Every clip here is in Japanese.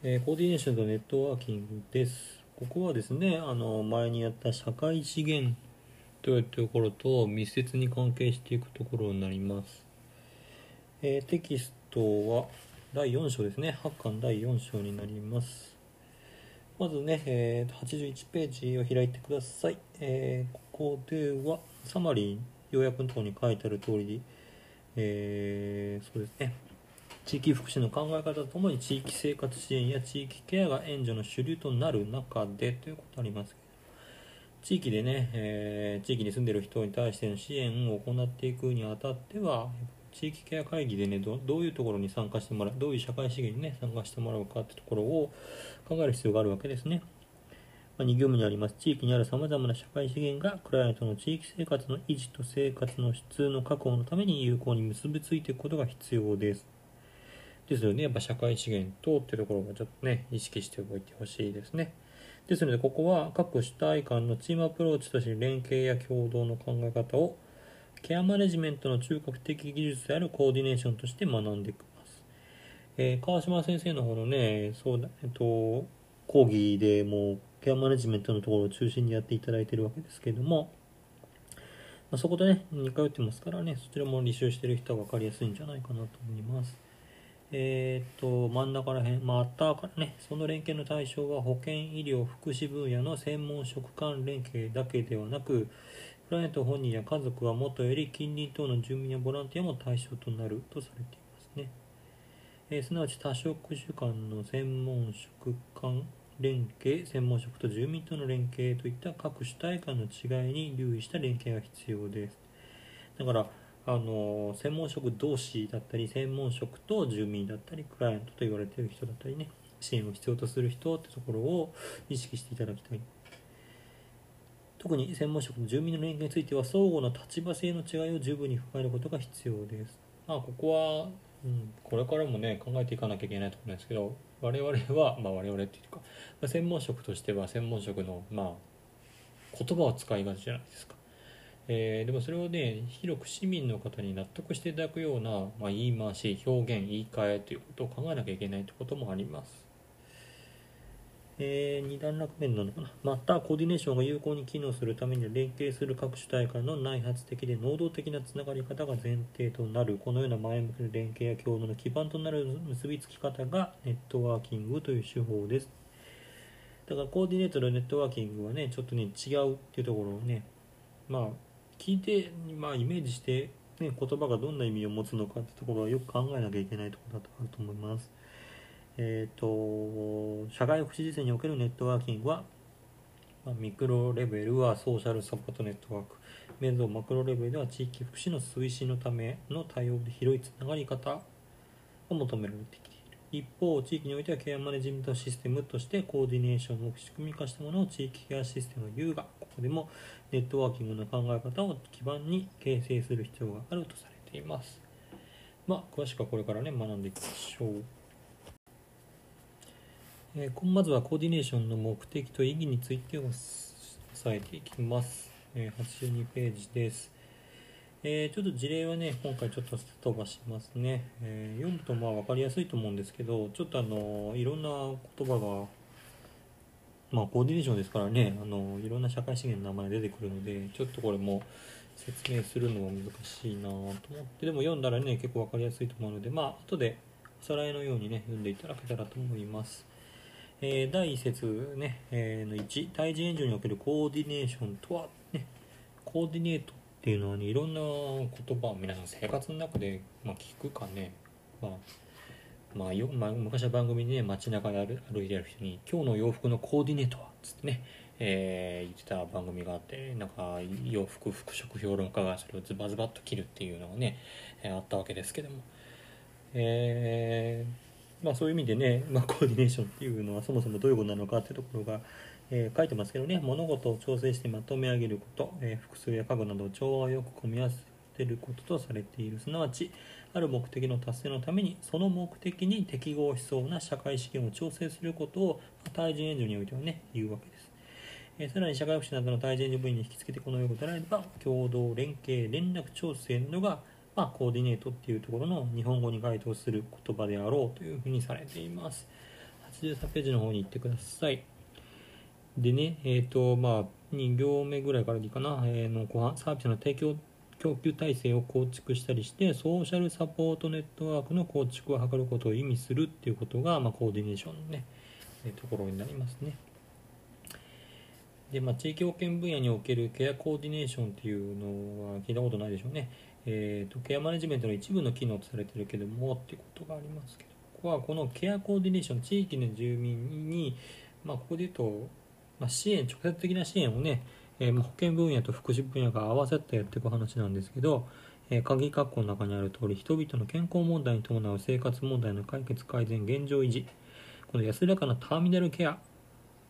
えーコーディネーションとネットワーキングです。ここはですね、あの前にやった社会資源というところと密接に関係していくところになります。えーテキストは第4章ですね、8巻第4章になります。まずね、えー81ページを開いてください。えーここではサマリー、要約のところに書いてある通りに、えーそうですね、地域福祉の考え方とともに地域生活支援や地域ケアが援助の主流となる中でということありますけど地域でね、えー地域に住んでる人に対しての支援を行っていくにあたっては地域ケア会議でねどういうところに参加してもらうどういう社会資源にね参加してもらうかってところを考える必要があるわけですね。ま、2行目にあります地域にあるさまざまな社会資源がクライアントの地域生活の維持と生活の質の確保のために有効に結びついていくことが必要です。ですので、やっぱ社会資源等っていうところをちょっとね、意識しておいてほしいですね。ですので、ここは各主体間のチームアプローチとして連携や共同の考え方をケアマネジメントの中核的技術であるコーディネーションとして学んでいきます。えー川島先生の方のね、そうだ、えっと、講義でもケアマネジメントのところを中心にやっていただいているわけですけれども、まあ、そことね、似通ってますからね、そちらも履修してる人は分かりやすいんじゃないかなと思います。えー、と真ん中らへん、またね、その連携の対象は保健医療福祉分野の専門職間連携だけではなく、クライアント本人や家族はもとより近隣等の住民やボランティアも対象となるとされていますね。えーすなわち多職種間の専門職間連携、専門職と住民との連携といった各主体間の違いに留意した連携が必要です。だから、あの専門職同士だったり専門職と住民だったりクライアントと言われている人だったりね支援を必要とする人ってところを意識していただきたい。特に専門職と住民の連携については相互の立場性の違いを十分に踏まえることが必要です。まあここは、うん、これからもね考えていかなきゃいけないところなんですけど我々は、まあ、我々っていうか、専門職としては専門職のまあ言葉を使いがちじゃないですか。えーでもそれをね広く市民の方に納得していただくような、まあ、言い回し表現言い換えということを考えなきゃいけないということもあります、え2段落面なのかな。またコーディネーションが有効に機能するためには連携する各主体間の内発的で能動的なつながり方が前提となる。このような前向きな連携や共同の基盤となる結びつき方がネットワーキングという手法です。だからコーディネートとネットワーキングはねちょっとね違うっていうところをねまあ聞いて、まあ、イメージして、ね、言葉がどんな意味を持つのかってところはよく考えなきゃいけないところだとあると思います。えっ、と社会福祉実践におけるネットワーキングは、まあ、ミクロレベルはソーシャルサポートネットワーク。メゾマクロレベルでは地域福祉の推進のための対応で広いつながり方を求められてきている。一方地域においてはケアマネジメントシステムとしてコーディネーションを仕組み化したものを地域ケアシステムを言うがここでもネットワーキングの考え方を基盤に形成する必要があるとされています。まあ、詳しくはこれからね、学んでいきましょう。えーまずはコーディネーションの目的と意義について押さえていきます。えー82ページです。えーちょっと事例はね、今回ちょっと飛ばしますね。えー読むとまあ分かりやすいと思うんですけど、ちょっとあのいろんな言葉がまあ、コーディネーションですからねあのいろんな社会資源の名前出てくるのでちょっとこれも説明するのは難しいなと思ってでも読んだらね結構分かりやすいと思うのでまあ後でおさらいのようにね読んでいただけたらと思います、えー第1節ね、えーの1対人援助におけるコーディネーションとは、ね、コーディネートっていうのはねいろんな言葉を皆さん生活の中で、まあ、聞くかね、まあまあよまあ、昔は番組で、ね、街中で歩歩いてる人に「今日の洋服のコーディネートは?」っつってね、えー言ってた番組があってなんか洋服服飾評論家がそれをズバズバっと切るっていうのがね、えーあったわけですけども、えーまあ、そういう意味でね、まあ、コーディネーションっていうのはそもそもどういうことなのかっていうところが、えー書いてますけどね物事を調整してまとめ上げること、えー複数や家具など調和よく組み合わせてることとされているすなわちある目的の達成のためにその目的に適合しそうな社会資源を調整することをま対人援助においてはね言うわけです、えーさらに社会福祉などの対人援助分野に引き付けてこのようなことであれば共同連携連絡調整などがまあ、コーディネートっていうところの日本語に該当する言葉であろうというふうにされています。83ページの方に行ってください。でね、えっ、ー、と、まあ、2行目ぐらいからでいいかな、えー、の後半、サービスの提供、供給体制を構築したりして、ソーシャルサポートネットワークの構築を図ることを意味するっていうことが、まあ、コーディネーションのね、え、ところになりますね。で、まあ、地域保険分野におけるケアコーディネーションっていうのは聞いたことないでしょうね。えーと、ケアマネジメントの一部の機能とされてるけどもっていうことがありますけど、ここはこのケアコーディネーション、地域の住民に、まあ、ここで言うと、まあ、支援、直接的な支援をね、えー、保険分野と福祉分野が合わせてやっていく話なんですけど、えー、鍵括弧の中にある通り、人々の健康問題に伴う生活問題の解決、改善、現状維持、この安らかなターミナルケア、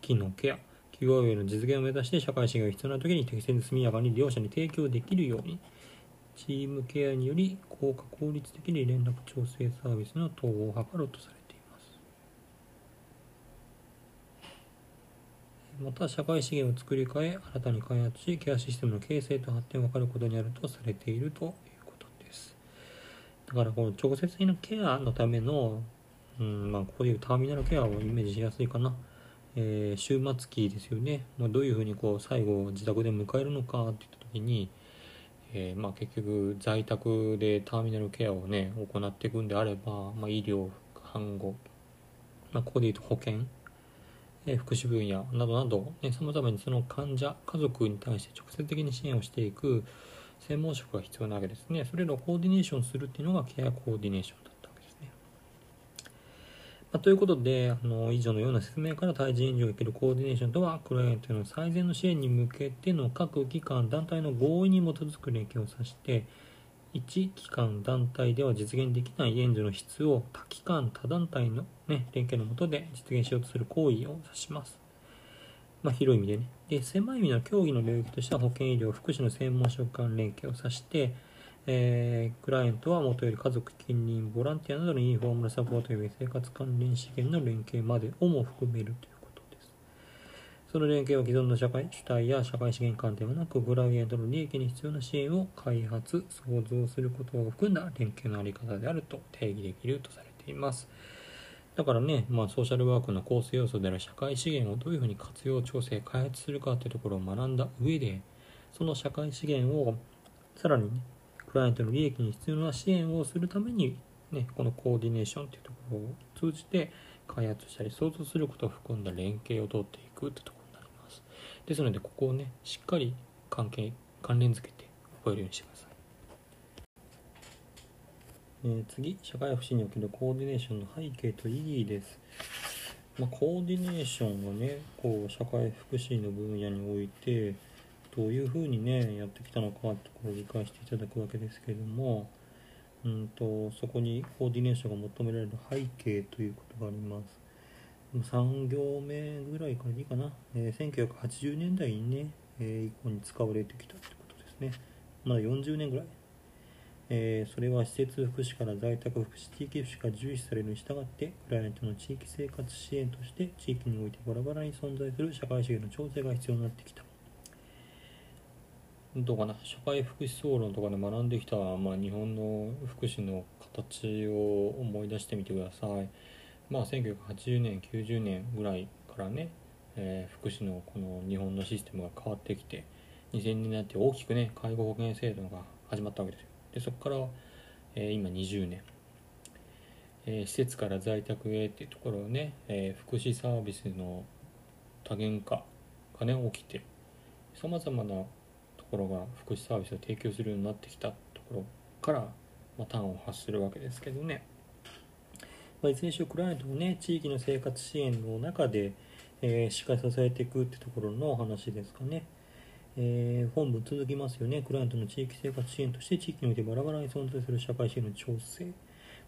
機能ケア、QOA の実現を目指して社会資源が必要な時に適切に速やかに利用者に提供できるように、チームケアにより効果効率的に連絡調整サービスの統合を図ろうとされていますまた社会資源を作り変え新たに開発しケアシステムの形成と発展を図ることにあるとされているということです。だからこの直接的なケアのための、うんまあ、こういうターミナルケアをイメージしやすいかな。えー、終末期ですよね、まあ、どういうふうにこう最後自宅で迎えるのかっていった時に、えー、まあ、結局在宅でターミナルケアをね行っていくんであれば、まあ、医療看護、まあ、ここで言うと保険、え、福祉分野などなどさまざまにその患者家族に対して直接的に支援をしていく専門職が必要なわけですね。それらをコーディネーションするっていうのがケアコーディネーションだったわけですね。まあ、ということで、あの以上のような説明から対人援助を受けるコーディネーションとは、クライアントへの最善の支援に向けての各機関、団体の合意に基づく連携を指して、1機関、団体では実現できない援助の質を多機関、多団体の、ね、連携のもとで実現しようとする行為を指します。まあ、広い意味でね。で、狭い意味の競技の領域としては保健医療、福祉の専門職間連携を指して、えー、クライアントはもとより家族、近隣、ボランティアなどのインフォーマルサポートや生活関連資源の連携までをも含めるという。その連携は既存の社会主体や社会資源関係はなく、クライアントの利益に必要な支援を開発、創造することを含んだ連携のあり方であると定義できるとされています。だからね、まあ、ソーシャルワークの構成要素である社会資源をどういうふうに活用、調整、開発するかというところを学んだ上で、その社会資源をさらにね、クライアントの利益に必要な支援をするために、ね、このコーディネーションというところを通じて開発したり想像することを含んだ連携を取っていくというところですのでここをねしっかり関係関連づけて覚えるようにしてくださいえー、次、社会福祉におけるコーディネーションの背景と意義です。まあ、コーディネーションはね、こう社会福祉の分野において、どういうふうにねやってきたのかってところを理解していただくわけですけれども、うんと、そこにコーディネーションが求められる背景ということがあります。3行目ぐらいからいいかな、えー、1980年代にね、えー、以降に使われてきたってことですね。まだ40年ぐらい。えー、それは施設福祉から在宅福祉、地域福祉が重視されるに従って、クライアントの地域生活支援として、地域においてバラバラに存在する社会資源の調整が必要になってきた。どうかな？社会福祉総論とかで学んできた、まあ、日本の福祉の形を思い出してみてください。まあ、1980年90年ぐらいからね、えー、福祉のこの日本のシステムが変わってきて2000年になって大きくね介護保険制度が始まったわけですよ。でそこから、えー、今20年、えー、施設から在宅へっていうところをね、え福祉サービスの多元化がね起きてさまざまなところが福祉サービスを提供するようになってきたところから、まあ、端を発するわけですけどね、まあ、いずれにしろクライアントもね地域の生活支援の中で、えー、しっかり支えていくってところのお話ですかね。えー、本文続きますよね。クライアントの地域生活支援として地域においてバラバラに存在する社会支援の調整。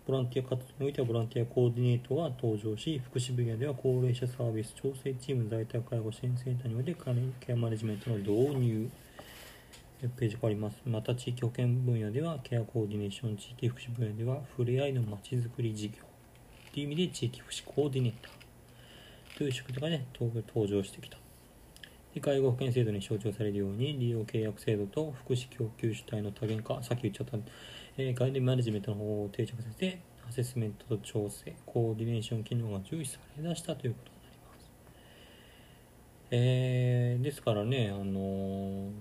ボランティア活動においてはボランティアコーディネートが登場し、福祉分野では高齢者サービス調整チーム在宅介護支援センターにおいてケアマネジメントの導入。ページ変わります。また、地域保険分野では、ケアコーディネーション、地域福祉分野では、ふれあいのまちづくり事業。という意味で、地域福祉コーディネーターという仕事がね、登場してきた。で介護保険制度に象徴されるように、利用契約制度と福祉供給主体の多元化、さっき言っちゃった、えー、ガイドマネジメントの方を定着させて、アセスメントと調整コーディネーション機能が重視されだしたということになります、えー、ですからね、あのー、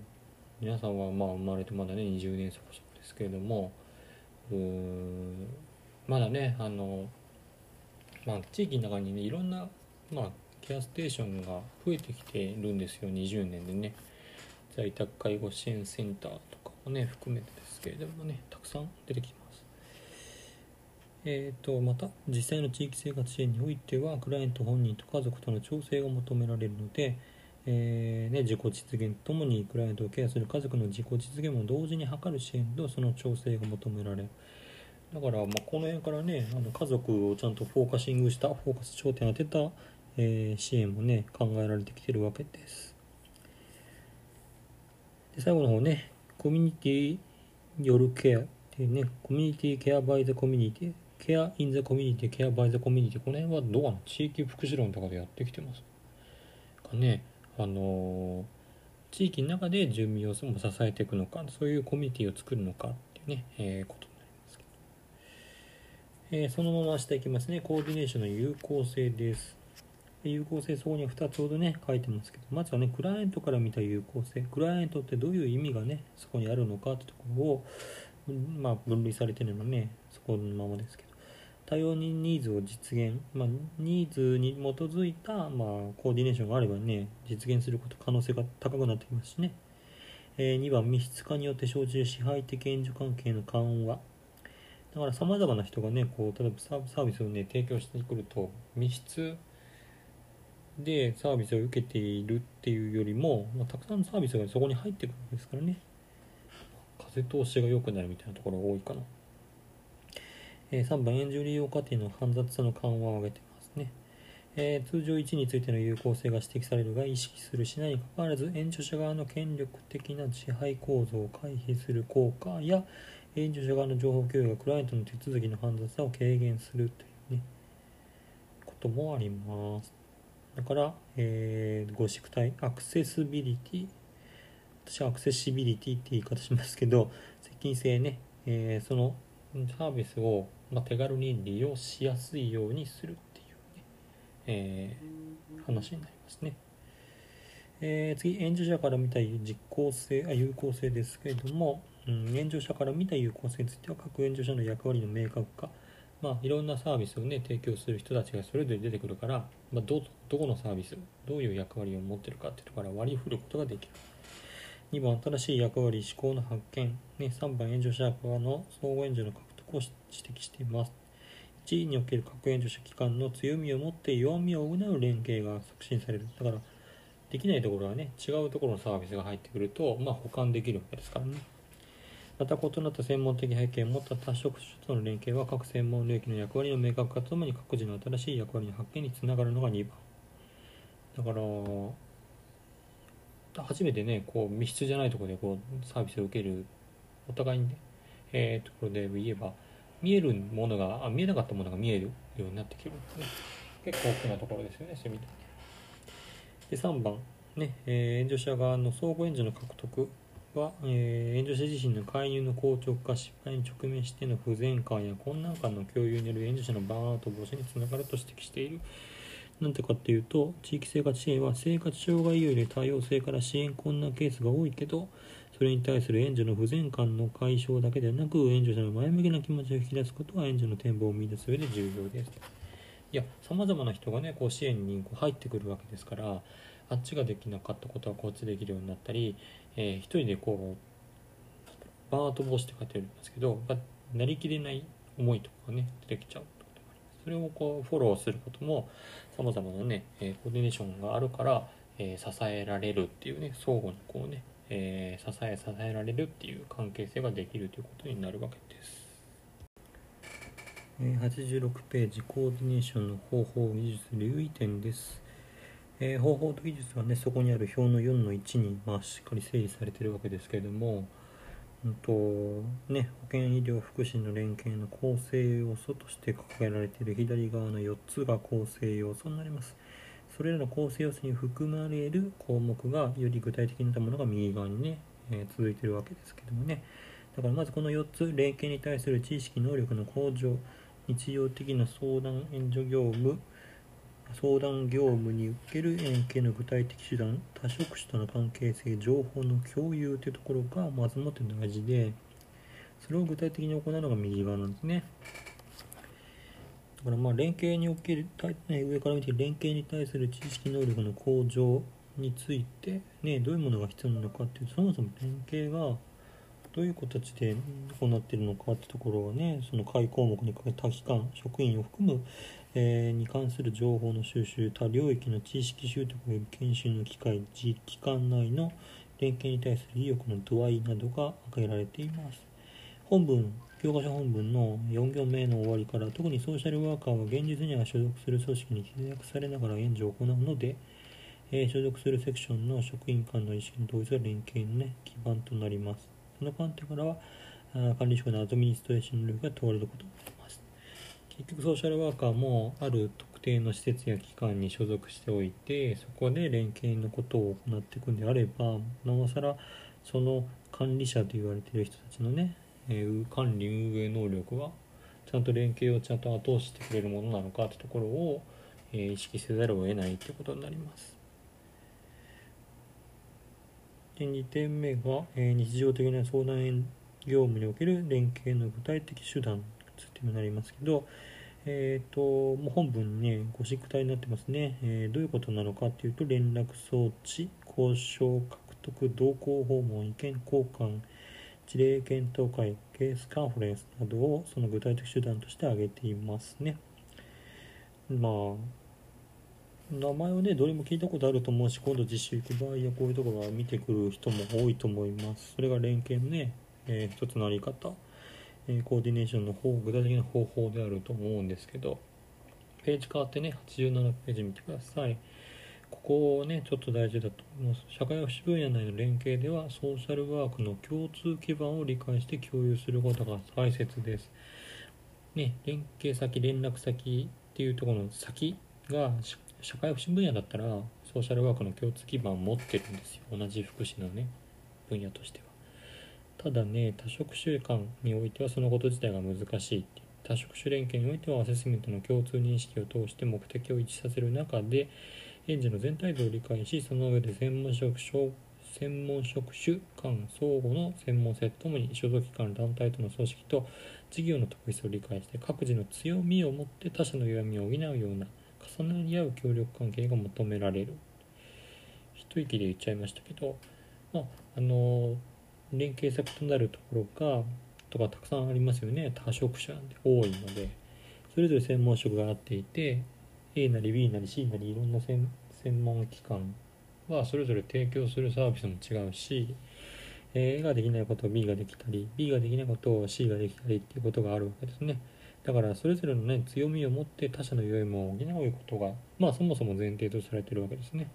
皆さんはまあ生まれてまだね20年そこそこですけれどもうんまだねあのまあ地域の中にねいろんなまあケアステーションが増えてきてるんですよ20年でね。在宅介護支援センターとかもね含めてですけれどもねたくさん出てきます。えーと、また実際の地域生活支援においてはクライアント本人と家族との調整が求められるので、えーね、自己実現ともにクライアントをケアする家族の自己実現も同時に図る支援とその調整が求められる。だから、まあ、この辺からねあの家族をちゃんとフォーカシングしたフォーカス焦点を当てた、えー、支援もね考えられてきてるわけです。で最後の方ねコミュニティよるケアっていうねコミュニティケアバイザコミュニティケアインザコミュニティケアバイザコミュニティこの辺はどうかな地域福祉論とかでやってきてます。かねあのー、地域の中で住民を支えていくのかそういうコミュニティを作るのかっていうね、えー、こと、えー、そのまましていきますね。コーディネーションの有効性です。有効性そこには2つほどね書いてますけどまずはねクライアントから見た有効性。クライアントってどういう意味がねそこにあるのかってところをまあ分類されてるのねそこのままですけど。多様にニーズを実現、まあ、ニーズに基づいた、まあ、コーディネーションがあればね、実現すること可能性が高くなってきますしね。えー、2番、密室化によって生じる支配的援助関係の緩和。だから様々な人がね、こう、例えばサービスをね、提供してくると、密室でサービスを受けているっていうよりも、まあ、たくさんのサービスがそこに入ってくるんですからね。風通しが良くなるみたいなところが多いかな。え3番、援助利用過程の煩雑さの緩和を挙げてますね。えー、通常1についての有効性が指摘されるが、意識するしないにかかわらず、援助者側の権力的な支配構造を回避する効果や、援助者側の情報共有がクライアントの手続きの煩雑さを軽減するというね、こともあります。だから、えー、ご宿体、アクセスビリティ、私はアクセシビリティって言い方しますけど、接近性ね、えー、そのサービスをま、手軽に利用しやすいようにするっていうね、えー、話になりますね。えー、次、援助者から見た実効性あ有効性ですけれども、うん、援助者から見た有効性については各援助者の役割の明確化、まあ、いろんなサービスを、ね、提供する人たちがそれぞれ出てくるから、まあ、どどこのサービスどういう役割を持ってるかっていうところから割り振ることができる。2番、新しい役割、思考の発見。ね、3番、援助者側の相互援助の獲得を指摘しています。1位における核援助者機関の強みを持って弱みを補う連携が促進される。だから、できないところはね、違うところのサービスが入ってくると、まあ、補完できるわけですからね。また異なった専門的背景を持った多職種との連携は各専門領域の役割の明確化とともに各自の新しい役割の発見につながるのが2番。だから、初めてね、こう密室じゃないところでこうサービスを受ける、お互いにね、えー、ところで言えば見えるものがあ見えなかったものが見えるようになってきる、ね、結構大きなところですよねそういう意味でで3番。ね、えー、援助者側の相互援助の獲得。は、えー、援助者自身の介入の硬直化失敗に直面しての不全感や困難感の共有による援助者のバーンアウト防止につながると指摘しているなんてかっていうと地域生活支援は生活障害有で多様性から支援困難ケースが多いけどそれに対する援助の不全感の解消だけではなく、援助者の前向きな気持ちを引き出すことは援助の展望を見出す上で重要です。いや、様々な人がね、こう支援にこう入ってくるわけですから、あっちができなかったことはこっちできるようになったり、えー、一人でこう、バート防止って書いてありますけど、なりきれない思いとかがね、出てきちゃうそれをこうフォローすることも様々なね、えー、コーディネーションがあるから、えー、支えられるっていうね、相互にこうね、え、支え支えられるっていう関係性ができるということになるわけです。86ページコーディネーションの方法技術留意点です。えー、方法と技術はねそこにある表の4の1に、まあ、しっかり整理されてるわけですけれども、うんとね、保健医療福祉の連携の構成要素として掲げられている左側の4つが構成要素になります。それらの構成要素に含まれる項目がより具体的になったものが右側にね、えー、続いてるわけですけどもねだからまずこの4つ連携に対する知識能力の向上日常的な相談援助業務相談業務における円形の具体的手段多職種との関係性情報の共有というところがまずもって大事でそれを具体的に行うのが右側なんですね。だからまあ連携における上から見て連携に対する知識能力の向上について、ね、どういうものが必要なのかっていうそもそも連携がどういう形で行っているのかってところはねその下位項目にかけた機関職員を含む、えー、に関する情報の収集他領域の知識習得及び研修の機会実機関内の連携に対する意欲の度合いなどが挙げられています。本文教科書本文の4行目の終わりから特にソーシャルワーカーは現実には所属する組織に契約されながら援助を行うので、えー、所属するセクションの職員間の意識の同一は連携の、ね、基盤となりますその観点からは管理職のアドミニストレーション力が問われることになります結局ソーシャルワーカーもある特定の施設や機関に所属しておいてそこで連携のことを行っていくんであればなおさらその管理者と言われている人たちのね、え、管理運営能力はちゃんと連携をちゃんと後押ししてくれるものなのかというところを、え、意識せざるを得ないということになります。で2点目が、え、日常的な相談業務における連携の具体的手段についてになりますけど、えーと、もう本文、ね、ごシック体になってますね、えー、どういうことなのかというと連絡装置交渉獲得同行訪問意見交換事例検討会ケースカンフレンスなどをその具体的手段として挙げていますね。まあ名前をねどれも聞いたことあると思うし今度実習行く場合はこういうところは見てくる人も多いと思います。それが連携のね、えー、一つのあり方、コーディネーションの方具体的な方法であると思うんですけどページ変わってね87ページ見てください。ここをねちょっと大事だと思います。社会福祉分野内の連携ではソーシャルワークの共通基盤を理解して共有することが大切です。ね連携先連絡先っていうところの先が社会福祉分野だったらソーシャルワークの共通基盤を持ってるんですよ。同じ福祉のね分野としては。ただね多職種間においてはそのこと自体が難しい多職種連携においてはアセスメントの共通認識を通して目的を一致させる中で園児の全体像を理解しその上で専門職種専門職種間相互の専門性ともに所属機関団体との組織と事業の特質を理解して各自の強みを持って他者の弱みを補うような重なり合う協力関係が求められる一息で言っちゃいましたけどまああの連携先となるところがとかたくさんありますよね。多職種なんで多いので。それぞれ専門職があっていて A なり B なり C なりいろんな専門機関はそれぞれ提供するサービスも違うし A ができないことを B ができたり B ができないことを C ができたりっていうことがあるわけですね。だからそれぞれのね強みを持って他者の弱みも補うことがまあそもそも前提とされてるわけですね。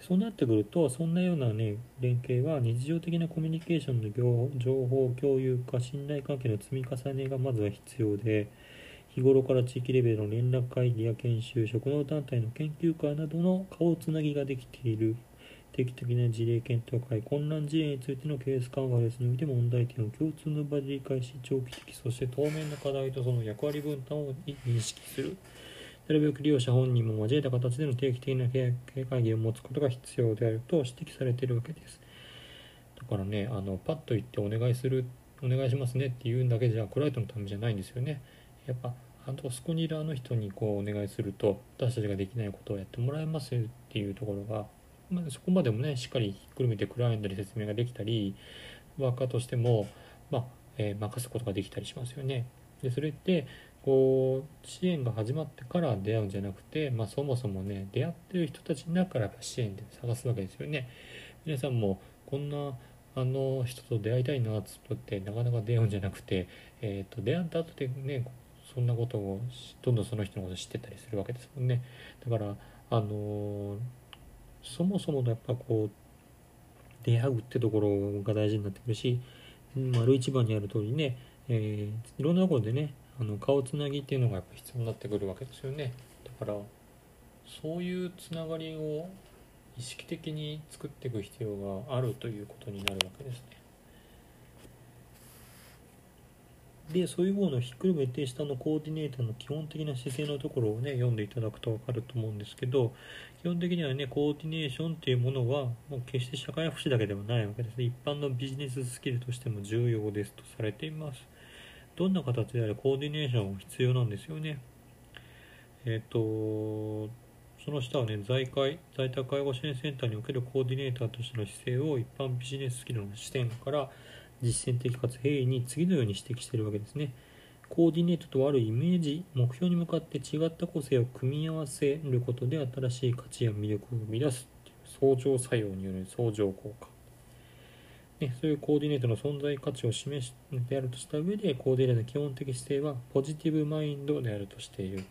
そうなってくるとそんなようなね連携は日常的なコミュニケーションの情報共有か信頼関係の積み重ねがまずは必要で日頃から地域レベルの連絡会議や研修職能団体の研究会などの顔つなぎができている定期的な事例検討会、混乱事例についてのケースカンファレンスにおいて問題点を共通の場で理解し、長期的、そして当面の課題とその役割分担を認識する。なるべく利用者本人も交えた形での定期的な経営会議を持つことが必要であると指摘されているわけです。だからね、あのパッと言ってお願いする、お願いしますねって言うんだけじゃ、クライトのためじゃないんですよね。やっぱ、あとそこにいるあの人にこうお願いすると、私たちができないことをやってもらえますっていうところが、まあ、そこまでもねしっかりひっくるめてクライアントに説明ができたりワーカーとしても、まあえー、任すことができたりしますよね。でそれってこう支援が始まってから出会うんじゃなくて、まあ、そもそもね出会ってる人たちの中から支援で探すわけですよね。皆さんもこんなあの人と出会いたいなっつってなかなか出会うんじゃなくて、えーと、出会った後でねそんなことをどんどんその人のこと知ってたりするわけですもんね。だからあのそもそものやっぱこう出会うってところが大事になってくるし丸一番にある通りね、えー、いろんなところでねあの顔つなぎっていうのがやっぱ必要になってくるわけですよね。だからそういうつながりを意識的に作っていく必要があるということになるわけですね。でそういうものひっくるめて下のコーディネーターの基本的な姿勢のところをね読んでいただくと分かると思うんですけど基本的にはねコーディネーションっていうものはもう決して社会福祉だけではないわけですね。一般のビジネススキルとしても重要ですとされています。どんな形であれコーディネーションは必要なんですよねえっ、ー、とその下はね在会在宅介護支援センターにおけるコーディネーターとしての姿勢を一般ビジネススキルの視点から実践的かつ平易に次のように指摘しているわけですね。コーディネートとあるイメージ、目標に向かって違った個性を組み合わせることで新しい価値や魅力を生み出す相乗作用による相乗効果。ね、そういうコーディネートの存在価値を示してあるとした上で、コーディネートの基本的姿勢はポジティブマインドであるとしている。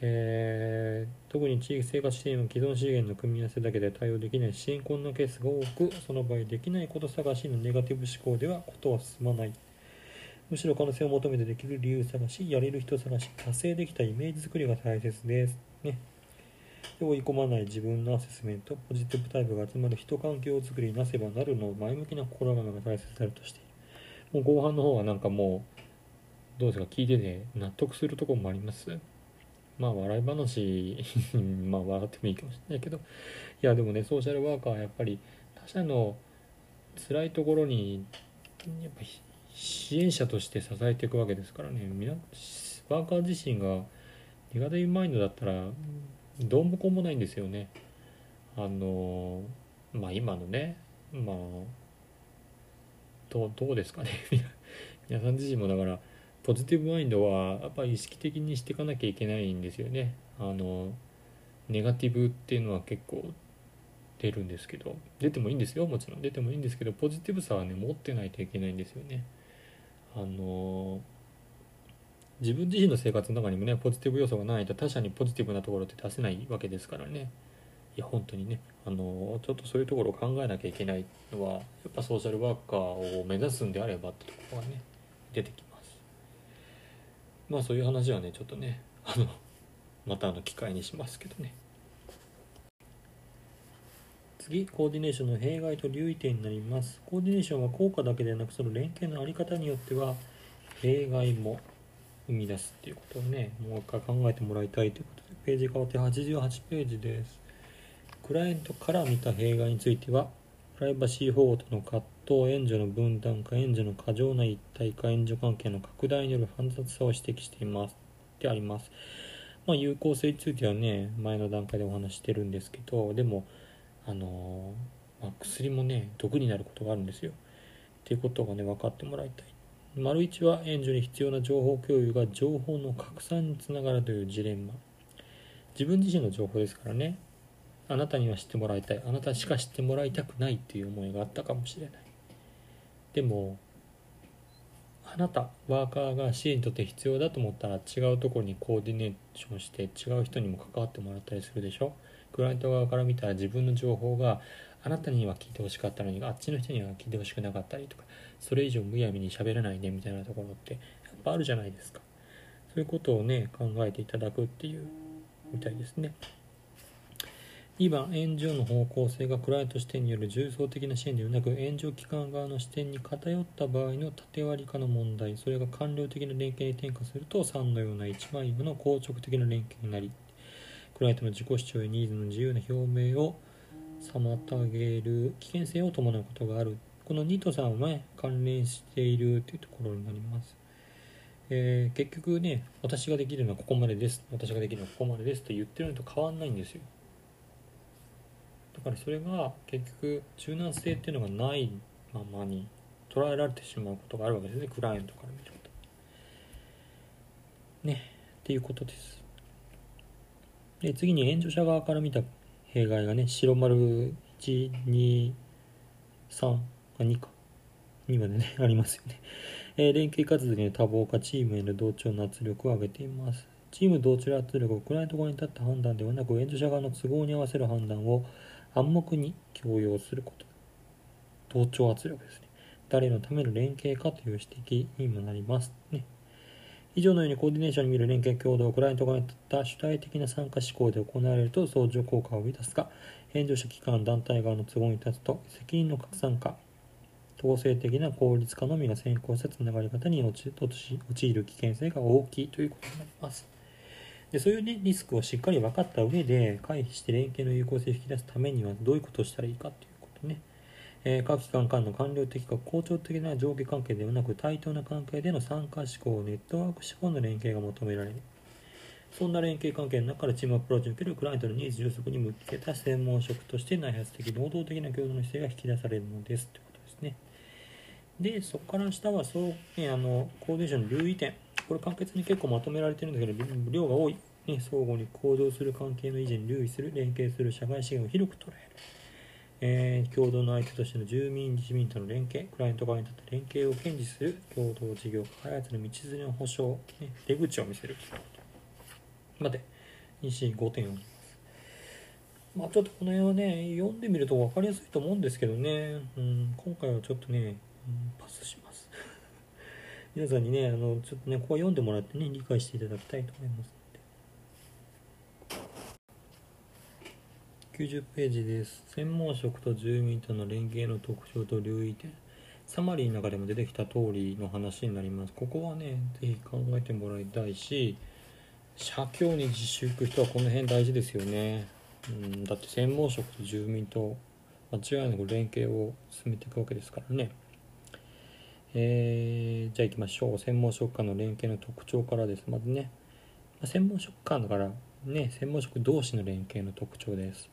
えー、特に地域生活支援は既存資源の組み合わせだけで対応できない新婚のケースが多くその場合できないこと探しのネガティブ思考ではことは進まないむしろ可能性を求めてできる理由探しやれる人探し達成できたイメージ作りが大切ですね追い込まない自分のアセスメントポジティブタイプが集まる人環境づくりになせばなるのを前向きな心構えが大切であるとしている。もう後半の方はなんかもうどうですか聞いてて納得するとこもあります？まあ笑い話 まあ笑ってもいいかもしれないけど。いやでもねソーシャルワーカーはやっぱり他者の辛いところにやっぱ支援者として支えていくわけですからね。ワーカー自身がネガティブマインドだったらどうもこうもないんですよね。あのまあ今のねまあどうどうですかね。皆さん自身もだからポジティブマインドはやっぱり意識的にしていかなきゃいけないんですよね。あのネガティブっていうのは結構出るんですけど出てもいいんですよもちろん。出てもいいんですけどポジティブさはね持ってないといけないんですよね。あの自分自身の生活の中にもねポジティブ要素がないと他者にポジティブなところって出せないわけですからね。いや本当にねあのちょっとそういうところを考えなきゃいけないのはやっぱソーシャルワーカーを目指すんであればってところがね出てきます。まあそういう話はねちょっとねあのまたの機会にしますけどね。次コーディネーションの弊害と留意点になります。コーディネーションは効果だけでなくその連携の在り方によっては弊害も生み出すっていうことをねもう一回考えてもらいたいということでページ変わって88ページですクライアントから見た弊害についてはプライバシー保護との葛藤、援助の分断化、援助の過剰な一体化、援助関係の拡大による煩雑さを指摘しています。であります。まあ、有効性についてはね、前の段階でお話してるんですけど、でも、あのまあ、薬もね、毒になることがあるんですよ。っていうことがね、分かってもらいたい。丸1は援助に必要な情報共有が情報の拡散につながるというジレンマ。自分自身の情報ですからね、あなたには知ってもらいたい。あなたしか知ってもらいたくないっていう思いがあったかもしれない。でもあなたワーカーが支援にとって必要だと思ったら違うところにコーディネーションして違う人にも関わってもらったりするでしょ。クライアント側から見たら自分の情報があなたには聞いてほしかったのにあっちの人には聞いてほしくなかったりとかそれ以上むやみに喋らないねみたいなところってやっぱあるじゃないですか。そういうことをね考えていただくっていうみたいですね。2番、援助の方向性がクライアント視点による重層的な支援ではなく、援助機関側の視点に偏った場合の縦割り化の問題、それが官僚的な連携に転化すると、3のような一枚岩の硬直的な連携になり、クライアントの自己主張やニーズの自由な表明を妨げる危険性を伴うことがある。この2と3は、ね、関連しているというところになります。えー、結局ね、私ができるのはここまでです、私ができるのはここまでですと言ってるのと変わんないんですよ。だからそれが結局柔軟性っていうのがないままに捉えられてしまうことがあるわけですねクライアントから見ると。ねっていうことです。で次に援助者側から見た弊害がね白丸123あ2か。2までね ありますよね。えー、連携活動に多忙化チームへの同調の圧力を上げています。チーム同調圧力をクライアント側に立った判断ではなく援助者側の都合に合わせる判断を暗黙に強要すること。同調圧力ですね。誰のための連携かという指摘にもなります。ね。以上のようにコーディネーションに見る連携共同クライアント側に立った主体的な参加志向で行われると相乗効果を生み出すが援助者機関団体側の都合に立つと責任の拡散化強制的な効率化のみが先行したつながり方に陥る危険性が大きいということになります。でそういう、ね、リスクをしっかり分かった上で回避して連携の有効性を引き出すためにはどういうことをしたらいいかという、えー、各機関間の官僚的か校長的な上下関係ではなく対等な関係での参加志向ネットワーク志向の連携が求められるそんな連携関係の中からチームアプローチにおけるクライアントのニーズ充足に向けた専門職として内発的、能動的な共同の姿勢が引き出されるのですということですね。で、そこから下はそう、ね、あのコーディションの留意点。これ簡潔に結構まとめられてるんだけど、量が多い。ね、相互に行動する関係の維持に留意する、連携する社会資源を広く捉える。えー、共同の相手としての住民、自民との連携、クライアント側にとって連携を堅持する、共同事業開発の道連れの保障、ね、出口を見せる。まで、2、4、5点あります。まあちょっとこの辺はね、読んでみると分かりやすいと思うんですけどね、うん、今回はちょっとね、うん、パスします。皆さんにね、あの、ちょっとね、ここ読んでもらってね、理解していただきたいと思います90ページです。専門職と住民との連携の特徴と留意点。サマリーの中でも出てきた通りの話になります。ここはね、ぜひ考えてもらいたいし、社協に自粛行く人はこの辺大事ですよね、うん、だって専門職と住民と間違いなく連携を進めていくわけですからねえー、じゃあ行きましょう専門職間の連携の特徴からですまずね専門職間だからね専門職同士の連携の特徴です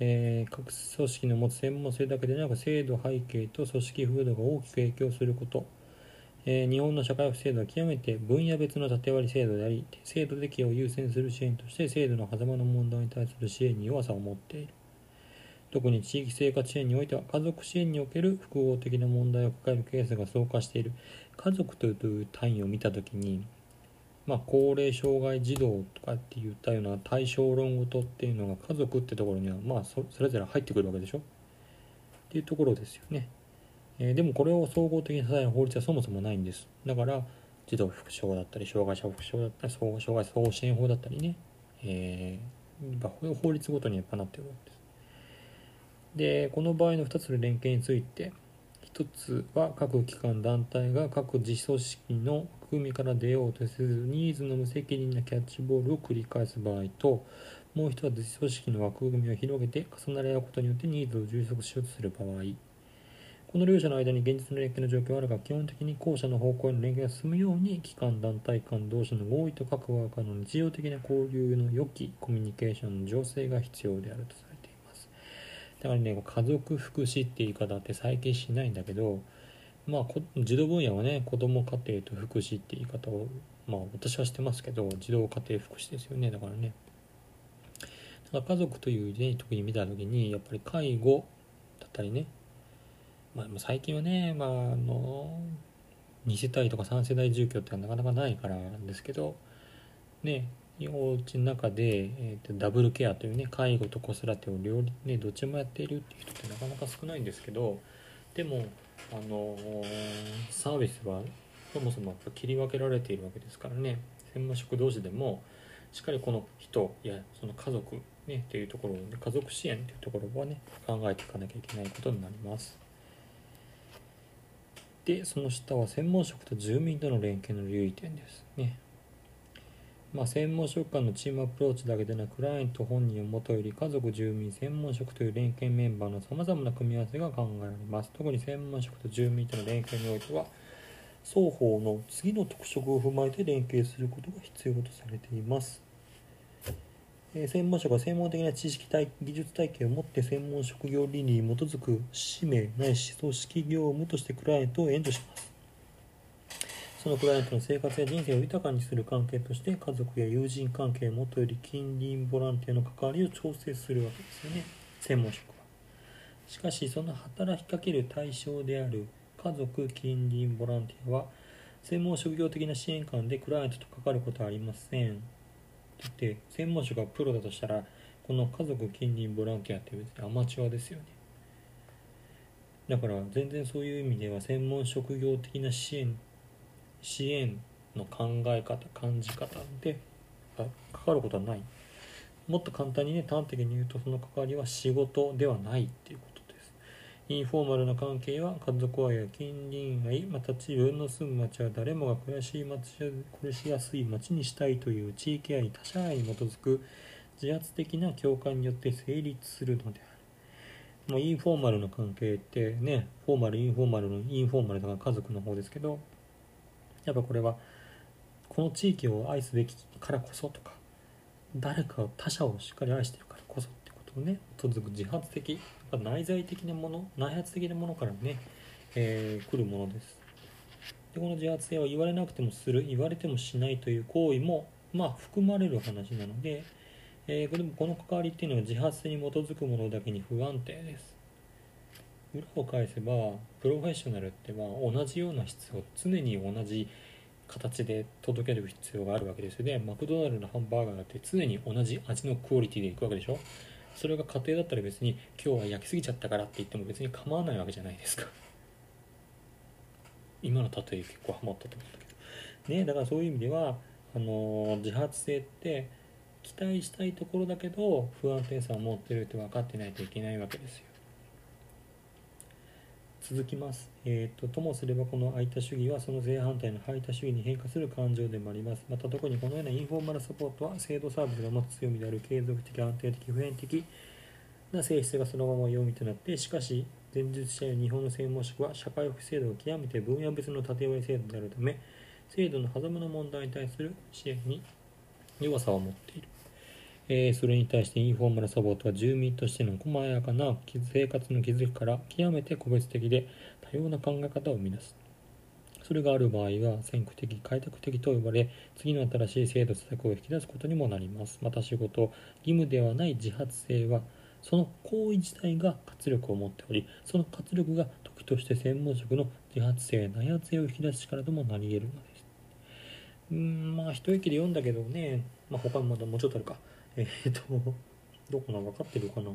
えー、各組織の持つ専門性だけでなく制度背景と組織風土が大きく影響することえー、日本の社会保制度は極めて分野別の縦割り制度であり、制度的を優先する支援として制度の狭間の問題に対する支援に弱さを持っている。特に地域生活支援においては家族支援における複合的な問題を抱えるケースが増加している。家族という単位を見たときに、まあ、高齢障害児童とかって言ったような対象論ごとっていうのが家族ってところにはまあそれぞれ入ってくるわけでしょ？っていうところですよね。えー、でもこれを総合的に支える法律はそもそもないんです。だから児童福祉法だったり障害者福祉法だったり障害総合支援法だったりね、えー、法律ごとにやっぱなってるわけです。でこの場合の2つの連携について1つは各機関団体が各自組織の組みから出ようとせずニーズの無責任なキャッチボールを繰り返す場合ともう一つ組織の枠組みを広げて重なり合うことによってニーズを充足しようとする場合この両者の間に現実の連携の状況はあるが、基本的に後者の方向への連携が進むように、機関団体間同士の合意と各ワーカーの日常的な交流の良きコミュニケーションの情勢が必要であるとされています。だからね、家族福祉って言い方って最近しないんだけど、まあ、児童分野はね、子ども家庭と福祉って言い方を、まあ私はしてますけど、児童家庭福祉ですよね、だからね。だから家族というね、特に見た時に、やっぱり介護だったりね、まあ、最近はね、まあ、あの2世帯とか3世代住居ってなかなかないからなんですけどねお家の中で、えーと、ダブルケアというね介護と子育てを両ねどっちもやっているっていう人ってなかなか少ないんですけどでもあのサービスはそもそもやっぱ切り分けられているわけですからね専門職同士でもしっかりこの人やその家族ねっていうところで家族支援っていうところはね考えていかなきゃいけないことになります。でその下は専門職と住民との連携の留意点ですねまあ、専門職間のチームアプローチだけでなくクライアント本人をもとより家族住民専門職という連携メンバーのさまざまな組み合わせが考えられます。特に専門職と住民との連携においては双方の次の特色を踏まえて連携することが必要とされています。え専門職は専門的な知識体技術体系を持って専門職業倫理に基づく使命ないし組織業務としてクライアントを援助します。そのクライアントの生活や人生を豊かにする関係として家族や友人関係もとより近隣ボランティアの関わりを調整するわけですよね。専門職はしかしその働きかける対象である家族近隣ボランティアは専門職業的な支援官でクライアントと関わることはありませんだって専門職がプロだとしたらこの家族近隣ボランティアって別にアマチュアですよねだから全然そういう意味では専門職業的な支援支援の考え方感じ方で関わることはない。もっと簡単にね端的に言うとその関わりは仕事ではないっていうことです。インフォーマルな関係は家族愛や近隣愛また自分の住む町は誰もが暮らし町暮らしやすい町にしたいという地域愛他者愛に基づく自発的な共感によって成立するのであるまあ、インフォーマルな関係ってねフォーマルインフォーマルのインフォーマルだから家族の方ですけどやっぱこれはこの地域を愛すべきからこそとか誰か他者をしっかり愛してるからこそってことをね基づく自発的内在的なもの内発的なものからね、えー、来るものです。でこの自発性は言われなくてもする言われてもしないという行為もまあ含まれる話なのでえー、でもこの関わりっていうのは自発性に基づくものだけに不安定です。裏を返せばプロフェッショナルってまあ同じような質を常に同じ形で届ける必要があるわけですよね。マクドナルドのハンバーガーだって常に同じ味のクオリティでいくわけでしょ。それが家庭だったら別に今日は焼きすぎちゃったからって言っても別に構わないわけじゃないですか。今の例え結構ハマったと思うんだけど。ねだからそういう意味ではあのー、自発性って期待したいところだけど不安定さを持ってるって分かってないといけないわけですよ。続きます。えーと、ともすればこの空いた主義はその正反対の排他主義に変化する感情でもあります。また特にこのようなインフォーマルサポートは制度サービスが持つ強みである継続的安定的普遍的な性質がそのまま読みとなってしかし前述者や日本の専門職は社会福祉制度が極めて分野別の縦割り制度であるため制度の狭間の問題に対する支援に弱さを持っている。えー、それに対してインフォーマルサポートは住民としての細やかな生活の築きから極めて個別的で多様な考え方を生み出す。それがある場合は先駆的、開拓的と呼ばれ、次の新しい制度施策を引き出すことにもなります。また仕事、義務ではない自発性は、その行為自体が活力を持っており、その活力が時として専門職の自発性、内発性を引き出す力ともなり得るのです。うん、まあ一息で読んだけどね、まあ他にまだもうちょっとあるか。えっ、と、どこな分かってるかな。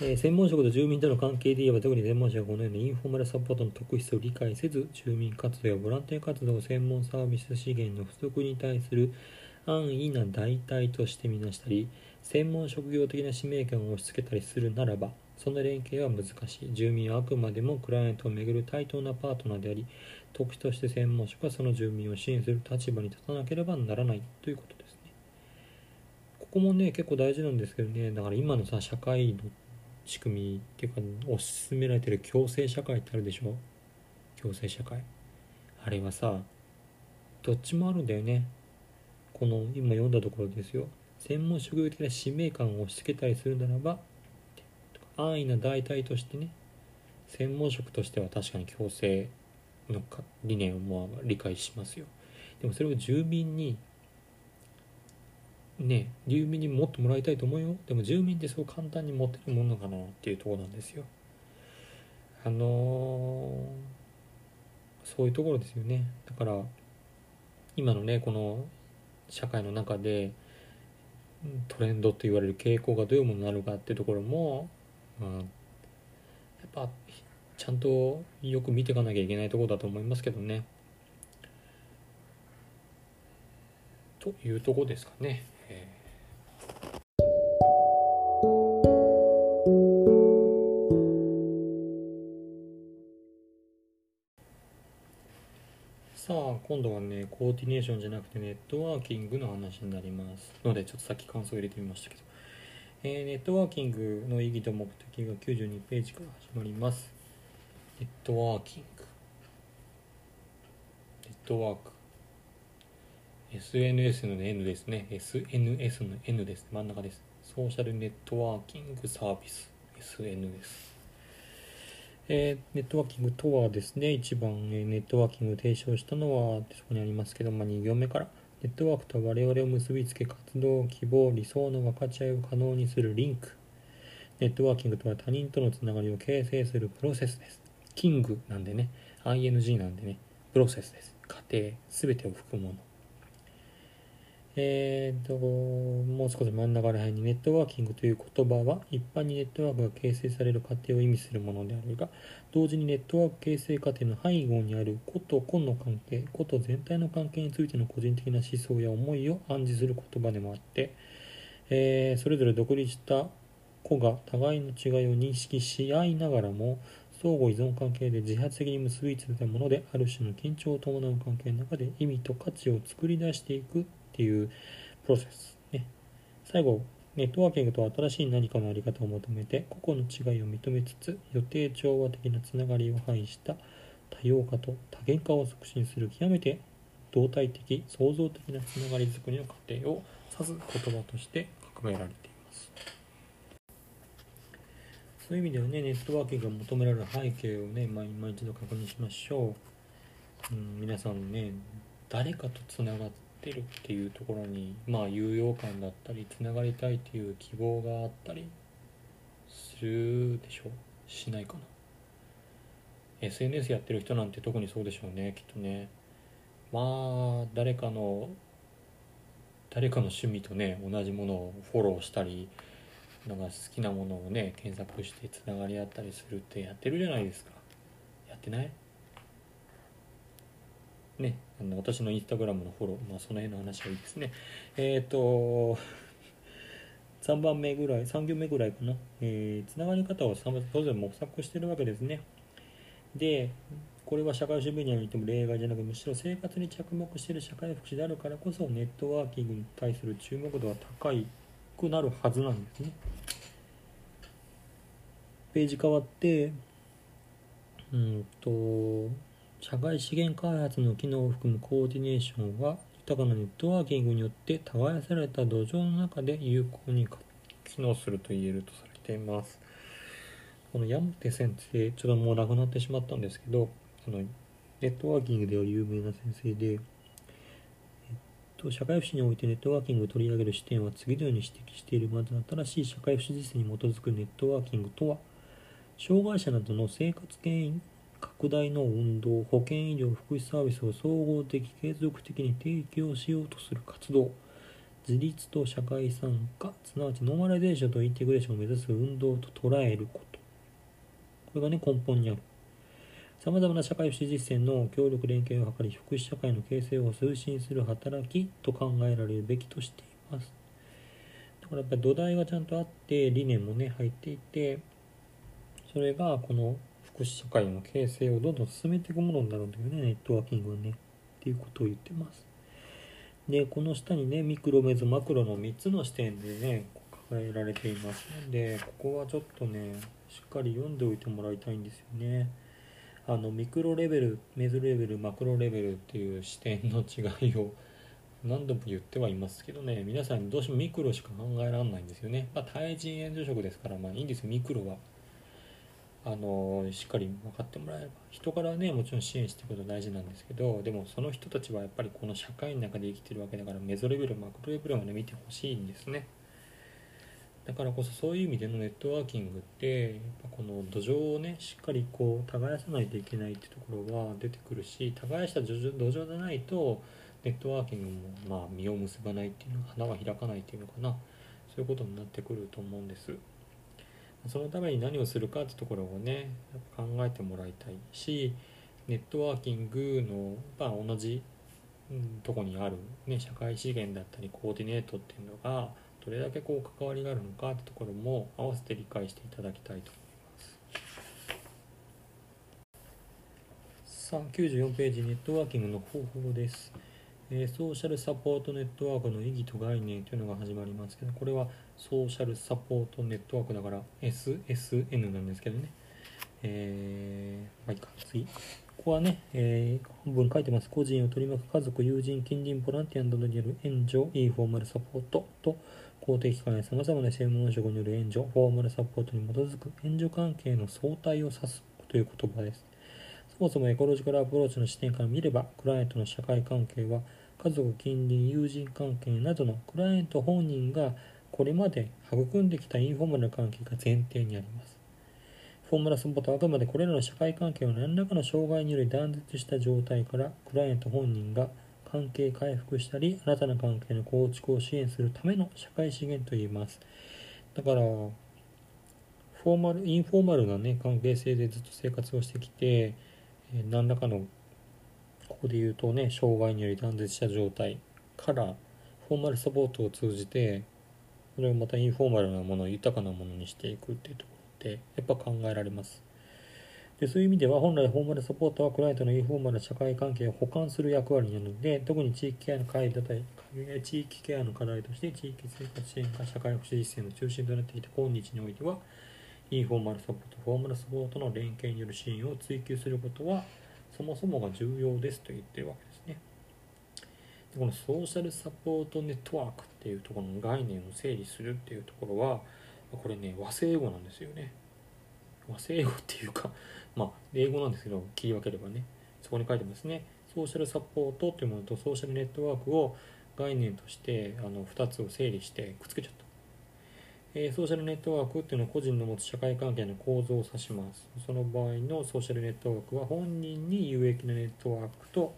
えー、専門職と住民との関係で言えば特に専門職はこのようなインフォーマルサポートの特質を理解せず住民活動やボランティア活動を専門サービス資源の不足に対する安易な代替としてみなしたり専門職業的な使命感を押し付けたりするならばその連携は難しい住民はあくまでもクライアントをめぐる対等なパートナーであり特として専門職はその住民を支援する立場に立たなければならないということですね。ここもね結構大事なんですけどね。だから今のさ社会の仕組みっていうか推し進められてる共生社会ってあるでしょ？共生社会。あれはさどっちもあるんだよね。この今読んだところですよ。専門職業的な使命感を押し付けたりするならば安易な代替としてね専門職としては確かに強制のか理念をまあ理解しますよ。でもそれを住民にね住民に持ってもらいたいと思うよ。でも住民ってそう簡単に持てるものかなっていうところなんですよ。あのー、そういうところですよね。だから今のねこの社会の中でトレンドと言われる傾向がどういうものなのかっていうところも、まあ、やっぱちゃんとよく見ていかなきゃいけないところだと思いますけどね。というとこですかね。さあ今度はねコーディネーションじゃなくてネットワーキングの話になりますのでちょっとさっき感想を入れてみましたけど、えー、ネットワーキングの意義と目的が92ページから始まりますネットワーキング。ネットワーク。SNS の N ですね。SNS の N です。真ん中です。ソーシャルネットワーキングサービス。SN ですえー、ネットワーキングとはですね、一番、えー、ネットワーキングを提唱したのは、そこにありますけど、まあ、2行目から、ネットワークと我々を結びつけ、活動、希望、理想の分かち合いを可能にするリンク。ネットワーキングとは他人とのつながりを形成するプロセスです。キングなんでね、ing なんでね、プロセスです。過程、すべてを含むもの。えーと、もう少し真ん中ら辺にネットワーキングという言葉は一般にネットワークが形成される過程を意味するものであるが同時にネットワーク形成過程の背後にある個と個の関係個と全体の関係についての個人的な思想や思いを暗示する言葉でもあって、えー、それぞれ独立した個が互いの違いを認識し合いながらも相互依存関係で自発的に結びついたものである種の緊張を伴う関係の中で意味と価値を作り出していくっていうプロセス、ね、最後ネットワーキングとは新しい何かの在り方を求めて個々の違いを認めつつ予定調和的なつながりを排した多様化と多元化を促進する極めて動体的創造的なつながりづくりの過程を指す言葉として掲げられています。そういう意味ではねネットワーキングが求められる背景をね、まあ、今一度確認しましょう、うん、皆さんね誰かとつながってるっていうところにまあ有用感だったりつながりたいっていう希望があったりするでしょう。しないかな。SNS やってる人なんて特にそうでしょうねきっとね。まあ誰かの誰かの趣味とね同じものをフォローしたりなんか好きなものをね検索してつながり合ったりするってやってるじゃないですか。やってない？ねあの私のインスタグラムのフォローまあその辺の話はいいですね。えっ、ー、と3番目ぐらい3行目ぐらいかな、えー、つながり方をそれぞれ模索してるわけですね。でこれは社会主義においても例外じゃなくむしろ生活に着目している社会福祉であるからこそネットワーキングに対する注目度は高くなるはずなんですね。ページ変わってうんと社会資源開発の機能を含むコーディネーションは豊かなネットワーキングによって耕された土壌の中で有効に機能すると言えるとされています。この山手先生、ちょっともう亡くなってしまったんですけど、そのネットワーキングでは有名な先生で、えっと、社会福祉においてネットワーキングを取り上げる視点は次のように指摘しているまず新しい社会福祉実践に基づくネットワーキングとは障害者などの生活権拡大の運動保健医療福祉サービスを総合的継続的に提供しようとする活動自立と社会参加すなわちノーマライゼーションとインテグレーションを目指す運動と捉えること。これがね根本にある。さまざまな社会福祉実践の協力連携を図り福祉社会の形成を推進する働きと考えられるべきとしています。だからやっぱり土台がちゃんとあって理念もね入っていてそれがこの福祉社会の形成をどんどん進めていくものになるんだよね。ネットワーキングはね。っていうことを言ってます。でこの下にねミクロメゾマクロの3つの視点でね抱えられていますのでここはちょっとねしっかり読んでおいてもらいたいんですよね。あのミクロレベルメズレベルマクロレベルっていう視点の違いを何度も言ってはいますけどね。皆さんどうしてもミクロしか考えられないんですよね、まあ、対人援助職ですからまあいいんですよ。ミクロは。あのしっかり分かってもらえれば人からねもちろん支援していくこと大事なんですけどでもその人たちはやっぱりこの社会の中で生きてるわけだからメゾレベルマクロレベルまで見てほしいんですね。だからこそそういう意味でのネットワーキングってやっぱこの土壌をねしっかりこう耕さないといけないってところは出てくるし耕した土壌でないとネットワーキングもまあ実を結ばないっていうのは花は開かないっていうのかな。そういうことになってくると思うんです。そのために何をするかってところをね考えてもらいたいしネットワーキングの、まあ、同じ、うん、とこにある、ね、社会資源だったりコーディネートっていうのがどれだけこう関わりがあるのかってところも合わせて理解していただきたいと思います。さあ94ページネットワーキングの方法です、えー、ソーシャルサポートネットワークの意義と概念というのが始まりますけどこれはソーシャルサポートネットワークだから SSN なんですけどね。えー、まあいいか。次。ここはね、えー、本文書いてます。個人を取り巻く。家族、友人、近隣ボランティアなどによる援助、インフォーマルサポート。と公的機関や様々な専門職による援助、フォーマルサポートに基づく。援助関係の相対を指す。という言葉です。そもそもエコロジカルアプローチの視点から見れば、クライアントの社会関係は、家族、近隣、友人関係などのクライアント本人がこれまで育んできたインフォーマルな関係が前提にあります。フォーマルサポートはあくまでこれらの社会関係を何らかの障害により断絶した状態からクライアント本人が関係回復したり新たな関係の構築を支援するための社会資源と言いますだからフォーマルインフォーマルな、ね、関係性でずっと生活をしてきてえ何らかのここで言うとね障害により断絶した状態からフォーマルサポートを通じてそれをまたインフォーマルなものを豊かなものにしていくっていうところでやっぱ考えられます。でそういう意味では本来フォーマルサポートはクライアントのインフォーマルな社会関係を補完する役割になるので特に地域ケアの課題地域ケアの課題として地域生活支援が社会福祉実践の中心となっていて今日においてはインフォーマルサポートフォーマルサポートの連携による支援を追求することはそもそもが重要ですと言ってるわけです。このソーシャルサポートネットワークっていうところの概念を整理するっていうところはこれね和製英語なんですよね。和製英語っていうか まあ英語なんですけど切り分ければねそこに書いてますね。ソーシャルサポートというものとソーシャルネットワークを概念としてあの2つを整理してくっつけちゃった、え、ソーシャルネットワークっていうのは個人の持つ社会関係の構造を指します。その場合のソーシャルネットワークは本人に有益なネットワークと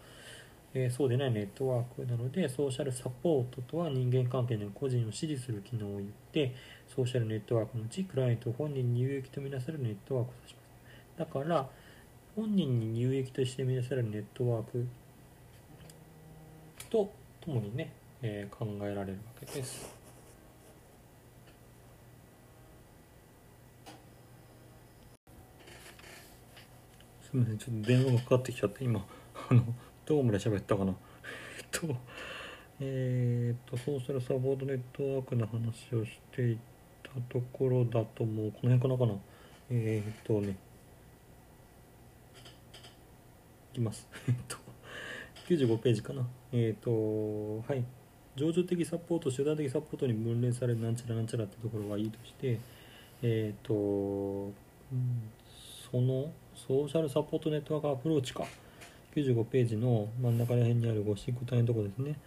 えー、そうでないネットワークなのでソーシャルサポートとは人間関係の個人を支持する機能を言ってソーシャルネットワークのうちクライアント本人に有益とみなされるネットワークを指します。だから本人に有益としてみなされるネットワークとともにね、えー、考えられるわけです。すみませんちょっと電話がかかってきちゃって今あのどこまで喋ったかな。えっとえー、っとソーシャルサポートネットワークの話をしていたところだともうこの辺かなかな。えー、っとね。いきます。えっと95ページかな。えっ、とはい。情緒的サポート集団的サポートに分類されるなんちゃらなんちゃらってところはいいとしてえっ、と、うん、そのソーシャルサポートネットワークアプローチか。95ページの真ん中ら辺にあるゴシック体のとこですね。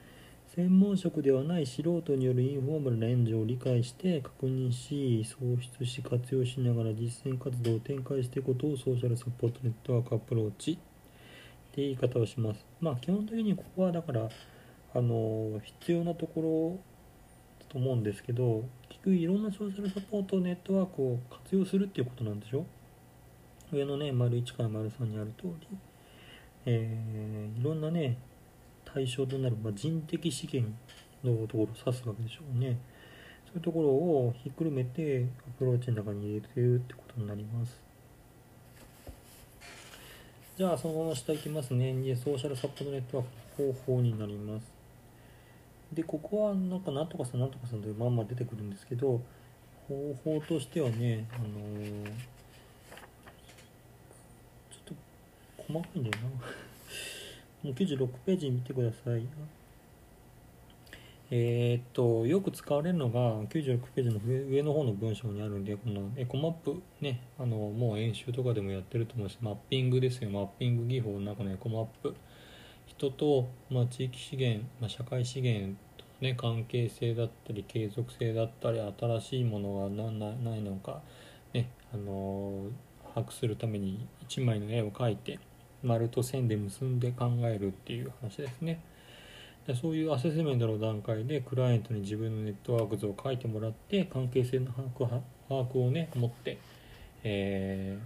専門職ではない素人によるインフォーマルな援助を理解して確認し創出し活用しながら実践活動を展開していくことをソーシャルサポートネットワークアプローチ。って言い方をします。まあ基本的にここはだからあの必要なところだと思うんですけど結局いろんなソーシャルサポートネットワークを活用するっていうことなんでしょ？上のね丸1から丸3にある通りえー、いろんなね対象となる、まあ、人的資源のところを指すわけでしょうね。そういうところをひっくるめてアプローチの中に入れてるってことになります。じゃあそのまま下いきますね。ソーシャルサポートネットワークの方法になります。でここはなんかなんとかさんなんとかさんというまんま出てくるんですけど方法としてはねあのー細かいんだよな。もう96ページ見てくださいえー、っとよく使われるのが96ページの上の方の文章にあるんでこのエコマップねあのもう演習とかでもやってると思いますマッピングですよ。マッピング技法の中のエコマップ。人と、まあ、地域資源、まあ、社会資源とね関係性だったり継続性だったり新しいものがないのかねあの把握するために1枚の絵を描いて丸と線で結んで考えるっていう話ですねでそういうアセスメントの段階でクライアントに自分のネットワーク図を書いてもらって関係性の把握把握をね持って、え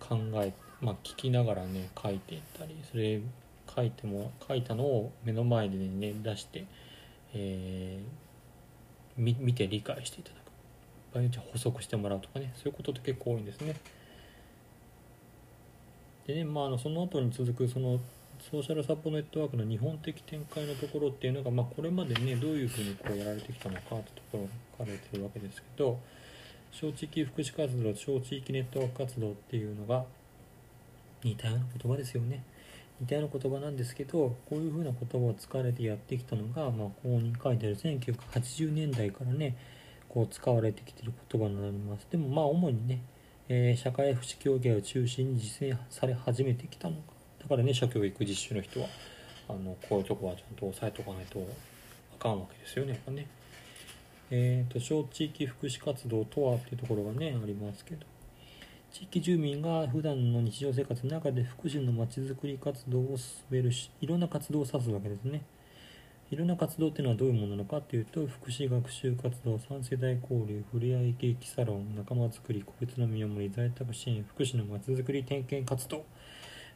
ー、考え、まあ、聞きながらね書いていったりそれ書いても書いたのを目の前でね出して、えー、見て理解していただく場合によって補足してもらうとかねそういうことって結構多いんですね。でね、まあ、あのその後に続くそのソーシャルサポーネットワークの日本的展開のところっていうのが、まあ、これまでねどういうふうにこうやられてきたのかってところが書かれてるわけですけど小地域福祉活動小地域ネットワーク活動っていうのが似たような言葉ですよね。似たような言葉なんですけどこういうふうな言葉を使われてやってきたのが、まあ、ここに書いてある1980年代からねこう使われてきてる言葉になります。でもまあ主にねえー、社会福祉協議会を中心に実践され始めてきたのか。だからね社教育実習の人はあのこういうとこはちゃんと押さえておかないとあかんわけですよねやっぱね。えーと、小地域福祉活動とはっていうところがねありますけど。地域住民が普段の日常生活の中で福祉のまちづくり活動を進めるしいろんな活動を指すわけですね。いろんな活動っていうのはどういうものなのかっていうと福祉学習活動3世代交流ふれあいケーキサロン仲間づくり個別の見守り在宅支援福祉のまちづくり点検活動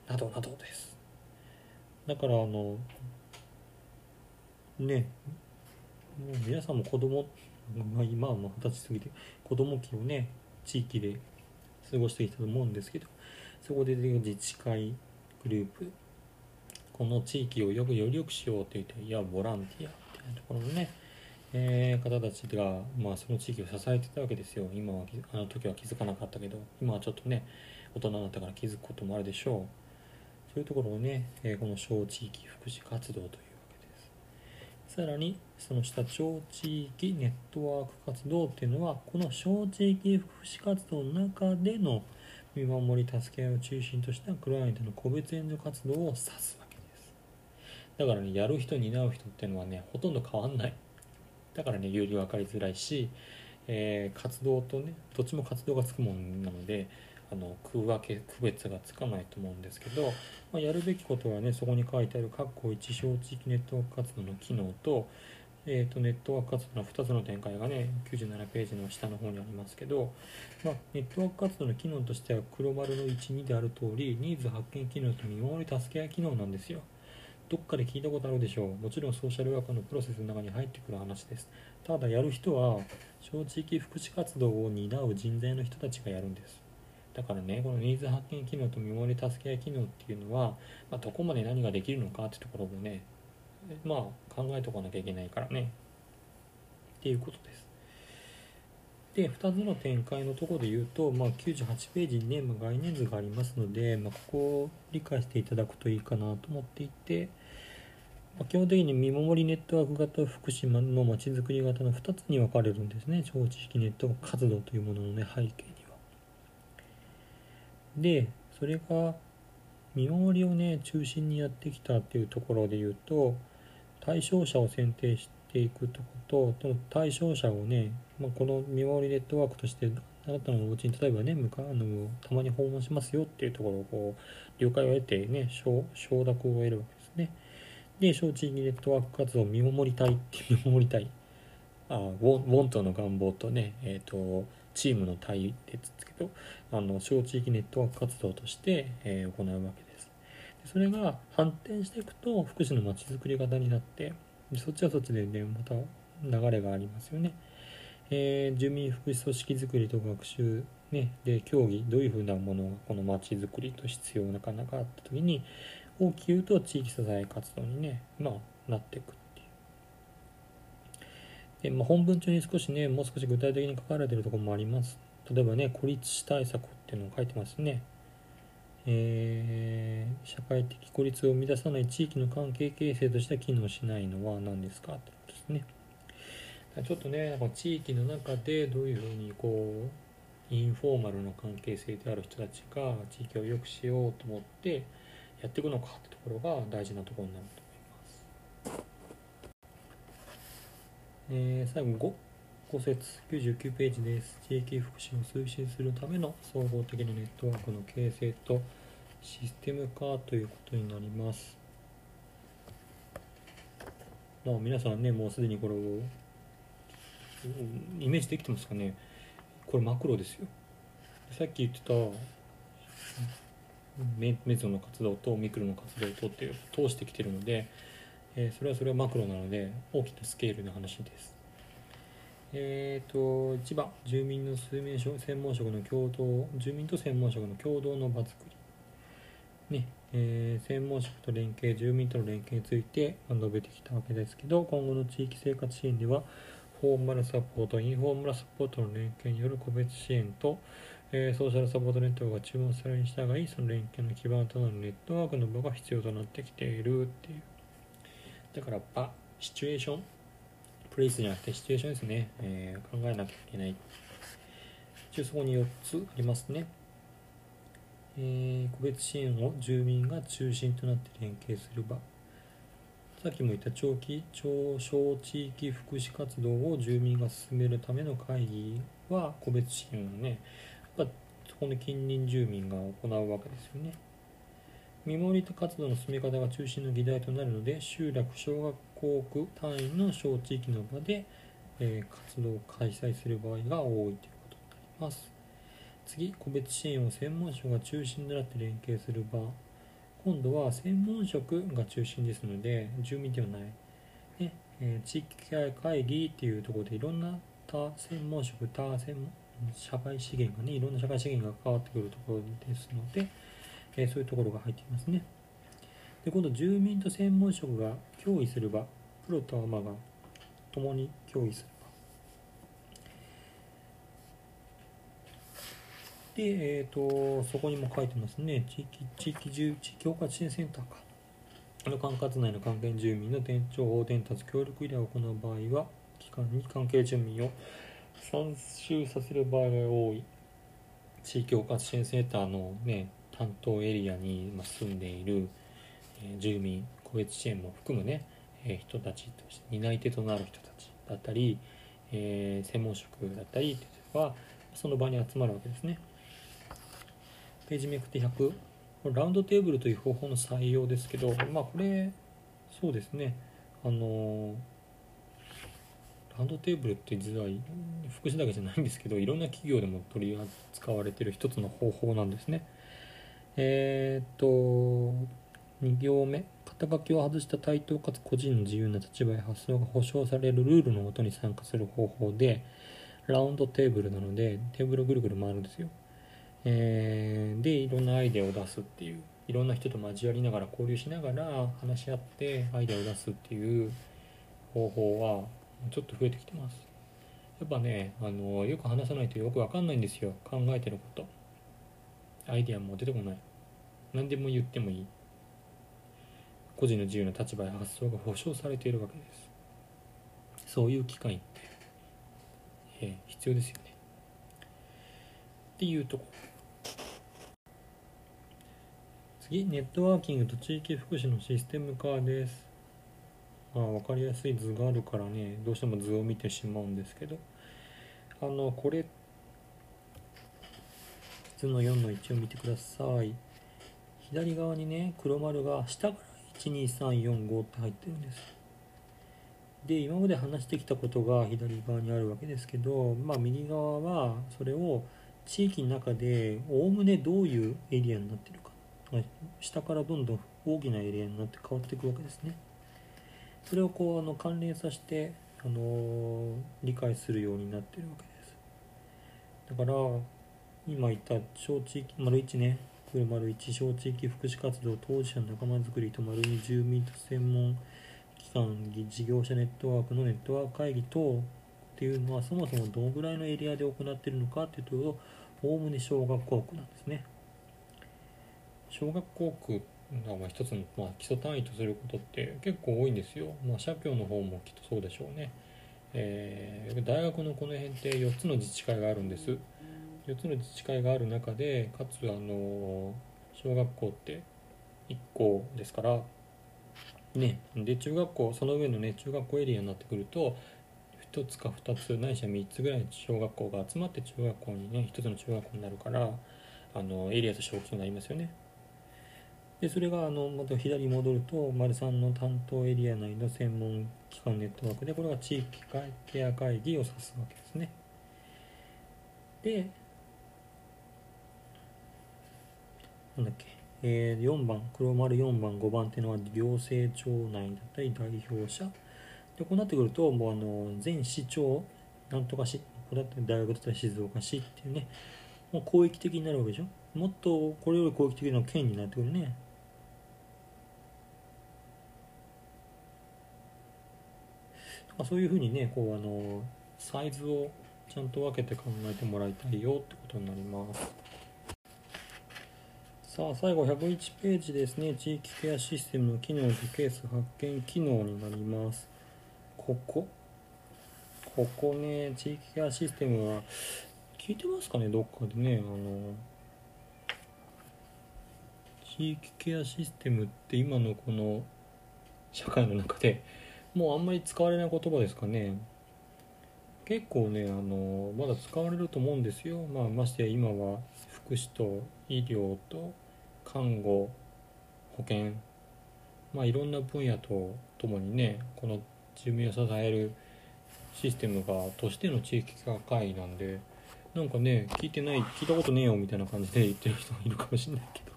などなどです。だからあのねもう皆さんも子供まあ、今はもう二十歳過ぎて子供期をね地域で過ごしてきたと思うんですけどそこで自治会グループこの地域をよくより良くしようといったいやボランティアみたいなところのね、えー、方たちが、まあ、その地域を支えてたわけですよ。今はあの時は気づかなかったけど今はちょっとね大人になったから気づくこともあるでしょう。そういうところをね、えー、この小地域福祉活動というわけです。さらにその下小地域ネットワーク活動っていうのはこの小地域福祉活動の中での見守り助け合いを中心としたクライアントの個別援助活動を指す。だからねやる人担う人っていうのはねほとんど変わんない。だからね有利分かりづらいし、えー、活動とねどっちも活動がつくもんなのであの区分け区別がつかないと思うんですけど、まあ、やるべきことはねそこに書いてある括弧1小地域ネットワーク活動の機能と,、えーと、ネットワーク活動の2つの展開がね97ページの下の方にありますけど、まあ、ネットワーク活動の機能としては黒丸の12である通りニーズ発見機能と見守り助け合い機能なんですよ。どっかで聞いたことあるでしょう。もちろんソーシャルワークのプロセスの中に入ってくる話です。ただやる人は小地域福祉活動を担う人材の人たちがやるんです。だからねこのニーズ発見機能と見守り助け合い機能っていうのは、まあ、どこまで何ができるのかってところもねまあ考えておかなきゃいけないからね。っていうことです。で2つの展開のところで言うと、まあ、98ページにね、まあ、概念図がありますので、まあ、ここを理解していただくといいかなと思っていて、基本的に見守りネットワーク型福島のまちづくり型の2つに分かれるんですね。超知識ネットワーク活動というもののね背景には。でそれが見守りをね中心にやってきたっていうところで言うと対象者を選定していくとことと対象者をね、まあ、この見守りネットワークとしてあなたのお家に例えばね向かあのたまに訪問しますよっていうところをこう了解を得てね承諾を得るわけですね。で小地域ネットワーク活動を見守りたいって見守りたい。あウォンウォントの願望とねえっ、ー、とチームの対ですけどあの小地域ネットワーク活動として、えー、行うわけです。でそれが反転していくと福祉のまちづくり型になってそっちはそっちでねまた流れがありますよね、えー、住民福祉組織づくりと学習ね、で競技どういうふうなものがこのまちづくりと必要なかなかあった時に大きく言うと地域支え活動にね、まあ、なっていくっていうで、まあ、本文中に少しね、もう少し具体的に書かれているところもあります。例えばね、孤立死対策っていうのを書いてますね。えー、社会的孤立を生み出さない地域の関係形成としては機能しないのは何ですかってことですね。ちょっとね、なんか地域の中でどういうふうにこう、インフォーマルの関係性である人たちが地域を良くしようと思ってやっていくのかってところが大事なところになると思いますえー、最後5、5節99ページです。地域福祉を推進するための総合的なネットワークの形成とシステム化ということになります。まあ、皆さんね、もうすでにこれをイメージできてますかね？これマクロですよ。さっき言ってたメメゾの活動とミクロの活動とっていう通してきてるので、えー、それはそれはマクロなので大きなスケールの話です。えーと、1番住民の数名専門職の共同住民と専門職の共同の場作り、ねえー、専門職と連携住民との連携について述べてきたわけですけど今後の地域生活支援ではフォーマルサポートインフォーマルサポートの連携による個別支援と、えー、ソーシャルサポートネットワークが注文されるに従いその連携の基盤となるネットワークの場が必要となってきているっていう。だから場シチュエーションプレイスじゃなくてシチュエーションですね、えー、考えなきゃいけない一応そこに4つありますね、えー、個別支援を住民が中心となって連携する場。さっきも言った長期超小地域福祉活動を住民が進めるための会議は個別支援をねやっぱそこの近隣住民が行うわけですよね。見守りと活動の進め方が中心の議題となるので集落小学校区単位の小地域の場で、えー、活動を開催する場合が多いということになります。次個別支援を専門職が中心となって連携する場。今度は専門職が中心ですので住民ではない、ねえー、地域会議っていうところでいろんな多専門職多専門社会資源がねいろんな社会資源が関わってくるところですので、えー、そういうところが入っていますね。で今度住民と専門職が協議する場プロとアマが共に協議する場。で、えーと、そこにも書いてますね。地域地域住地域包括支援センターか。の管轄内の関係住民の情報伝達協力依頼を行う場合は機関に関係住民を参集させる場合が多い地域包括支援センターの、ね、担当エリアに住んでいる、住民個別支援も含むね、人たちとして担い手となる人たちだったり、えー、専門職だったりというのはその場に集まるわけですね。ページめくって100ラウンドテーブルという方法の採用ですけどまあこれそうですねあのランドテーブルって実は福祉だけじゃないんですけどいろんな企業でも取り扱われてる一つの方法なんですね。えー、っと2行目。肩書きを外した対等かつ個人の自由な立場や発想が保障されるルールのもとに参加する方法でラウンドテーブルなのでテーブルぐるぐる回るんですよ。えー、でいろんなアイデアを出すっていう。いろんな人と交わりながら交流しながら話し合ってアイデアを出すっていう方法はちょっと増えてきてます。やっぱねあのよく話さないとよく分かんないんですよ。考えてること。アイディアも出てこない。何でも言ってもいい。個人の自由な立場や発想が保障されているわけです。そういう機会って、えー、必要ですよね。っていうとこ。次ネットワーキングと地域福祉のシステム化です。まあ分かりやすい図があるからねどうしても図を見てしまうんですけど。あのこれ図の4の1を見てください。左側にね黒丸が下から12345って入ってるんです。で今まで話してきたことが左側にあるわけですけどまあ右側はそれを地域の中でおおむねどういうエリアになってるか。下からどんどん大きなエリアになって変わっていくわけですね。それをこうあの関連させて、あのー、理解するようになってるわけです。だから今言った小地域丸1ね。丸1小地域福祉活動当事者の仲間づくりと丸2住民と専門機関事業者ネットワークのネットワーク会議等っていうのはそもそもどのぐらいのエリアで行ってるのかっていうとおおむね小学校区なんですね。小学校区が一つの、まあ、基礎単位とすることって結構多いんですよ、まあ、社協の方もきっとそうでしょうね、えー、大学のこの辺って4つの自治会があるんです。4つの自治会がある中でかつあの小学校って1校ですからねで中学校その上のね中学校エリアになってくると1つか2つないしは3つぐらいの小学校が集まって中学校にね1つの中学校になるからあのエリアとして大きくなりますよね。でそれがあのまた左に戻ると丸3の担当エリア内の専門機関ネットワークでこれが地域ケア会議を指すわけですね。でなんだっけ、えー、4番黒丸4番5番っていうのは行政庁内だったり代表者。でこうなってくるともうあの全市長なんとか市これだって大学だったら静岡市っていうねもう広域的になるわけでしょ。もっとこれより広域的な県になってくるね。まあ、そういうふうにねこうあのサイズをちゃんと分けて考えてもらいたいよってことになります。さあ最後101ページですね。地域ケアシステムの機能とケース発見機能になります。ここ。ここね地域ケアシステムは聞いてますかね？どっかでねあの地域ケアシステムって今のこの社会の中でもうあんまり使われない言葉ですかね。結構ねあのまだ使われると思うんですよ、まあ、ましてや今は福祉と医療と看護保険。まあいろんな分野とともにねこの住民を支えるシステムがとしての地域化会なんでなんかね聞いてない聞いたことねえよみたいな感じで言ってる人もいるかもしれないけど。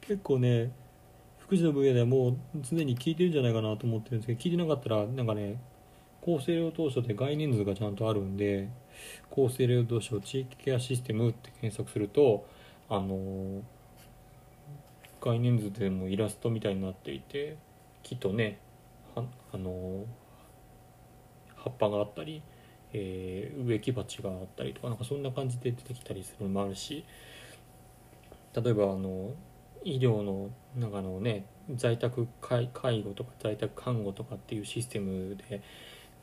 結構ね福祉の分野ではもう常に聞いてるんじゃないかなと思ってるんですけど聞いてなかったらなんかね厚生労働省で概念図がちゃんとあるんで厚生労働省地域ケアシステムって検索するとあの概念図でもイラストみたいになっていて木とねあの葉っぱがあったり、えー植木鉢があったりとかなんかそんな感じで出てきたりするのもあるし例えばあの医療の中のね在宅介護とか在宅看護とかっていうシステムで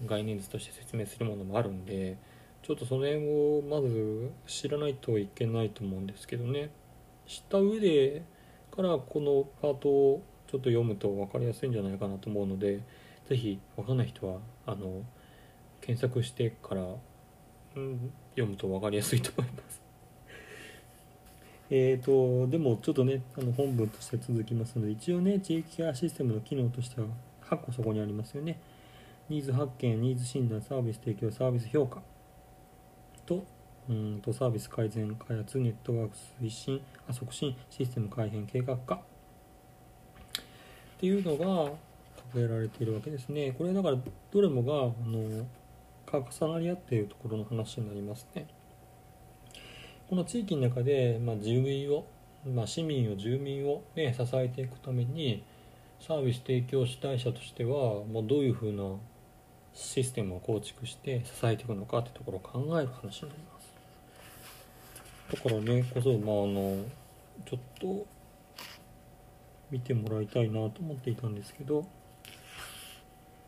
概念図として説明するものもあるんでちょっとその辺をまず知らないといけないと思うんですけどね知った上でからこのパートをちょっと読むと分かりやすいんじゃないかなと思うので是非分かんない人はあの検索してから、うん、読むと分かりやすいと思います。えーとでもちょっとねあの本文として続きますので一応ね地域ケアシステムの機能としては8個そこにありますよね。ニーズ発見ニーズ診断サービス提供サービス評価。とうんとサービス改善開発ネットワーク推進あ促進システム改変計画化。っていうのが掲げられているわけですね。これだからどれもがあの重なり合っているところの話になりますね。この地域の中で、まあ、住民を、まあ、市民を住民を、ね、支えていくためにサービス提供主体者としては、まあ、どういうふうなシステムを構築して支えていくのかってところを考える話になります。だからねこそ、まあ、あのちょっと見てもらいたいなと思っていたんですけど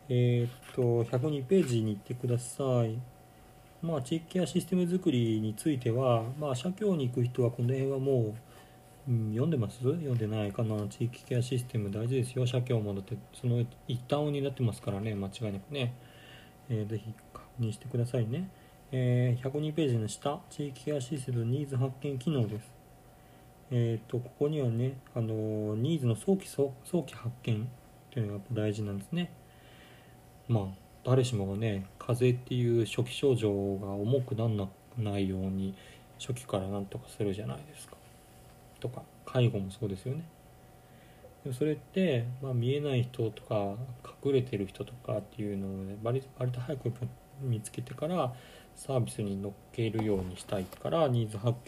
えーっと102ページに行ってください。まあ地域ケアシステム作りについてはまあ社協に行く人はこの辺はもう、読んでます？読んでないかな。地域ケアシステム大事ですよ。社協もだってその一端になってますからね。間違いなくね、えー、ぜひ確認してくださいね、えー102ページの下地域ケアシステムニーズ発見機能です。えー、とここにはね、あのニーズの早期早早期発見というのがやっぱ大事なんですね。まあ誰しもがね風邪っていう初期症状が重くならないように初期からなんとかするじゃないですか。とか介護もそうですよね。でもそれって、まあ、見えない人とか隠れてる人とかっていうのを、ね、割割と早く見つけてからサービスに乗っけるようにしたいからニーズ発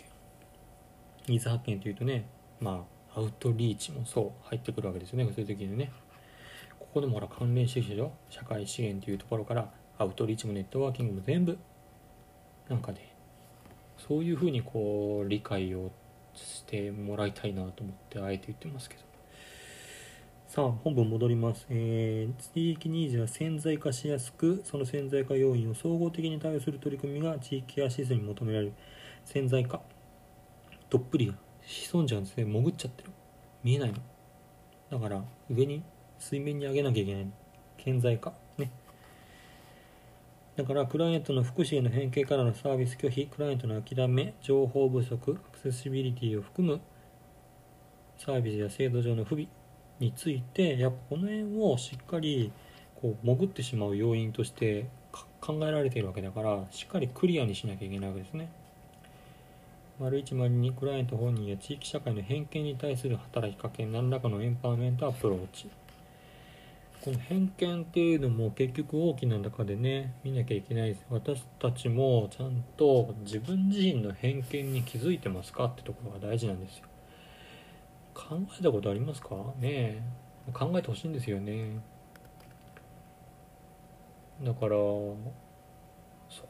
見ニーズ発見というとねまあアウトリーチもそう入ってくるわけですよねそういう時にねこでもほら関連してきたでしょ？社会資源というところからアウトリーチもネットワーキングも全部。なんかねそういうふうにこう理解をしてもらいたいなと思ってあえて言ってますけど。さあ本文戻ります、えー地域ニーズは潜在化しやすくその潜在化要因を総合的に対応する取り組みが地域ケアシステムに求められる。潜在化。どっぷり潜んじゃうんですね。潜っちゃってる。見えないの。だから上に水面に上げなきゃいけない。顕在化ね。だからクライアントの福祉への変形からのサービス拒否。クライアントの諦め。情報不足。アクセシビリティを含む。サービスや制度上の不備。についてやっぱこの辺をしっかりこう潜ってしまう要因として考えられているわけだからしっかりクリアにしなきゃいけないわけですね。丸一丸にクライアント本人や地域社会の偏見に対する働きかけ何らかのエンパワーメントアプローチ。この偏見っていうのも結局大きな中でね見なきゃいけないです。私たちもちゃんと自分自身の偏見に気づいてますかってところが大事なんですよ。考えたことありますか？ねえ。考えてほしいんですよね。だからそ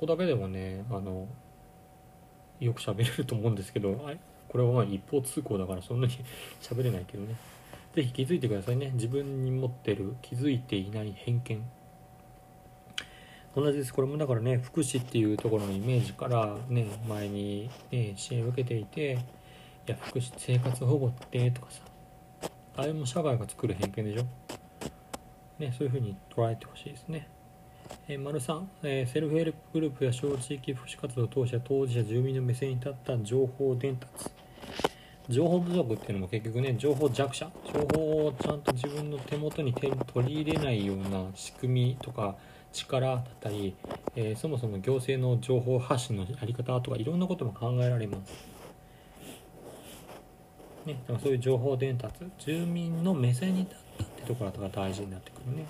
こだけでもねあのよく喋れると思うんですけどこれはまあ一方通行だからそんなに 喋れないけどね。ぜひ気づいてくださいね。自分に持ってる気づいていない偏見。同じです。これもだからね福祉っていうところのイメージからね前に、ね、支援を受けていていや福祉生活保護ってとかさあれも社会が作る偏見でしょ。ねそういうふうに捉えてほしいですね。えー丸3、えーセルフヘルプグループや小地域福祉活動を通して当事者住民の目線に立った情報伝達。情報不足っていうのも結局ね情報弱者？情報をちゃんと自分の手元に手取り入れないような仕組みとか力だったり、えーそもそも行政の情報発信のやり方とかいろんなことも考えられます、ね、だからそういう情報伝達住民の目線に立ったってところが大事になってくるね。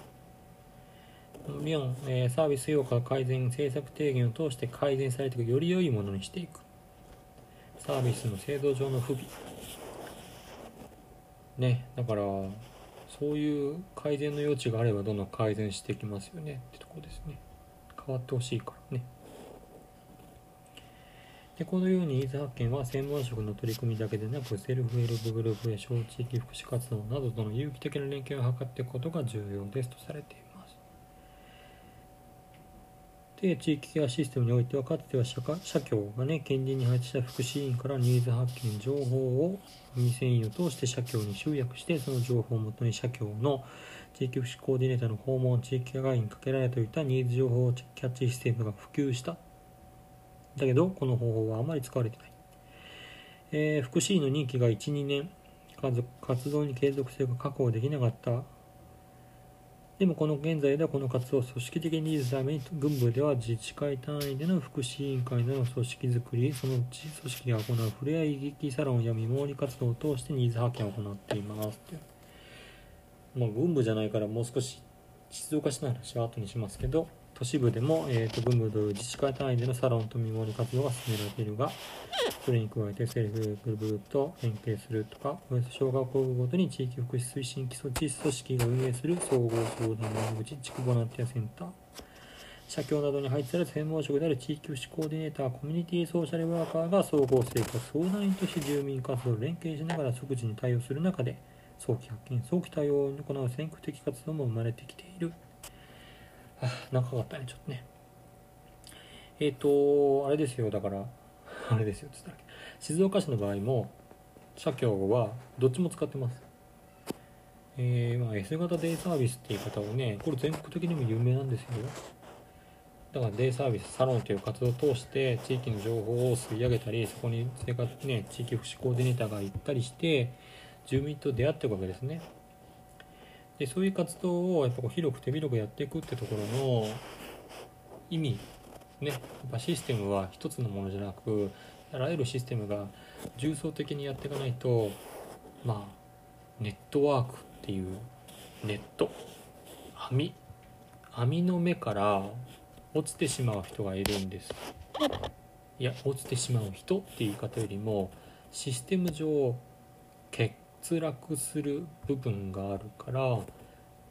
4、えーサービス評価改善政策提言を通して改善されていくより良いものにしていく。サービスの制度上の不備。ねだからそういう改善の余地があればどんどん改善していきますよね。ってとこですね。変わってほしいからね。でこのようにニーズ発見は専門職の取り組みだけでなくセルフヘルプグループや小地域福祉活動などとの有機的な連携を図っていくことが重要ですとされていますで地域ケアシステムにおいてはかつては社社協がね近隣に配置した福祉委員からニーズ発見情報を民生委員を通して社協に集約してその情報をもとに社協の地域福祉コーディネーターの訪問地域ケア会議にかけられていたニーズ情報キャッチシステムが普及した。だけどこの方法はあまり使われてない、えー福祉委員の任期が12年。活動に継続性が確保できなかった。でもこの現在ではこの活動を組織的に維持するために軍部では自治会単位での福祉委員会での組織づくりそのうち組織が行うふれあい劇サロンや見守り活動を通してニーズ発見を行っています。ってまあ軍部じゃないからもう少し静岡市の話は後にしますけど都市部でも、えー、と軍部という自治会単位でのサロンと見守り活動が進められているがそれに加えてセルフグループと連携するとかおよそ小学校ごとに地域福祉推進基礎地組織が運営する総合相談窓口地区ボランティアセンター。社協などに配置される専門職である地域福祉コーディネーターコミュニティソーシャルワーカーが総合生活相談員として住民活動を連携しながら即時に対応する中で早期発見早期対応を行う先駆的活動も生まれてきている。長かったねちょっとね。えっ、とあれですよだから。あれですよ つったら静岡市の場合も社協はどっちも使ってます。えーまあ、S 型デイサービスっていう方をねこれ全国的にも有名なんですよ。だからデイサービスサロンという活動を通して地域の情報を吸い上げたりそこに生活ね地域福祉コーディネーターが行ったりして住民と出会っていくわけですね。でそういう活動をやっぱこう広く手広くやっていくってところの意味ねやっぱシステムは一つのものじゃなくあらゆるシステムが重層的にやっていかないとまあネットワークっていうネット網網の目から落ちてしまう人がいるんです。いや落ちてしまう人っていう言い方よりもシステム上落する部分があるから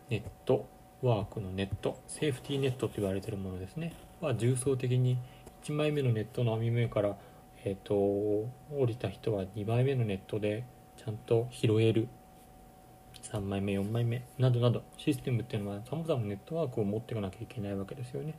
ネットワークのネットセーフティーネットと言われてるものですね。は重層的に1枚目のネットの網目から、えー、と降りた人は2枚目のネットでちゃんと拾える。3枚目4枚目などなど。システムっていうのはさまざまなネットワークを持っていかなきゃいけないわけですよね。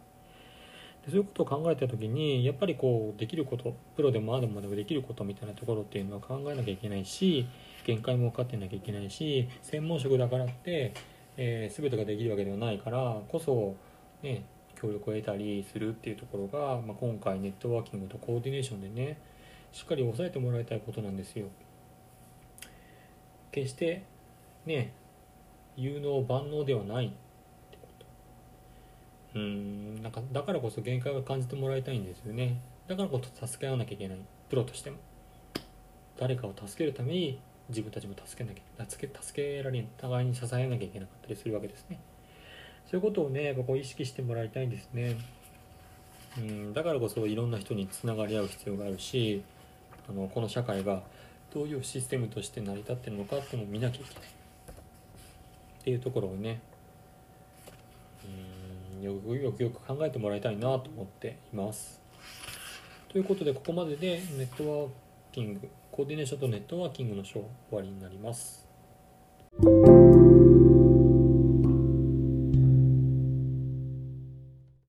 でそういうことを考えた時にやっぱりこうできることプロでもあでもでもできることみたいなところっていうのは考えなきゃいけないし限界も分かってなきゃいけないし専門職だからって、えー全てができるわけではないからこそ、ね、協力を得たりするっていうところが、まあ、今回ネットワーキングとコーディネーションでねしっかり押さえてもらいたいことなんですよ。決してね有能万能ではないってこと。うんなんかだからこそ限界を感じてもらいたいんですよね。だからこそ助け合わなきゃいけない。プロとしても。誰かを助けるために自分たちも助けなきゃ助け助けられ互いに支えなきゃいけなかったりするわけですね。そういうことをねやっぱこう意識してもらいたいんですね。うんだからこそいろんな人につながり合う必要があるしあのこの社会がどういうシステムとして成り立ってるのかっていうのを見なきゃいけない。っていうところをねうんよくよくよく考えてもらいたいなと思っています。ということでここまででネットワーキングコーディネーションとネットワーキングの章終わりになります。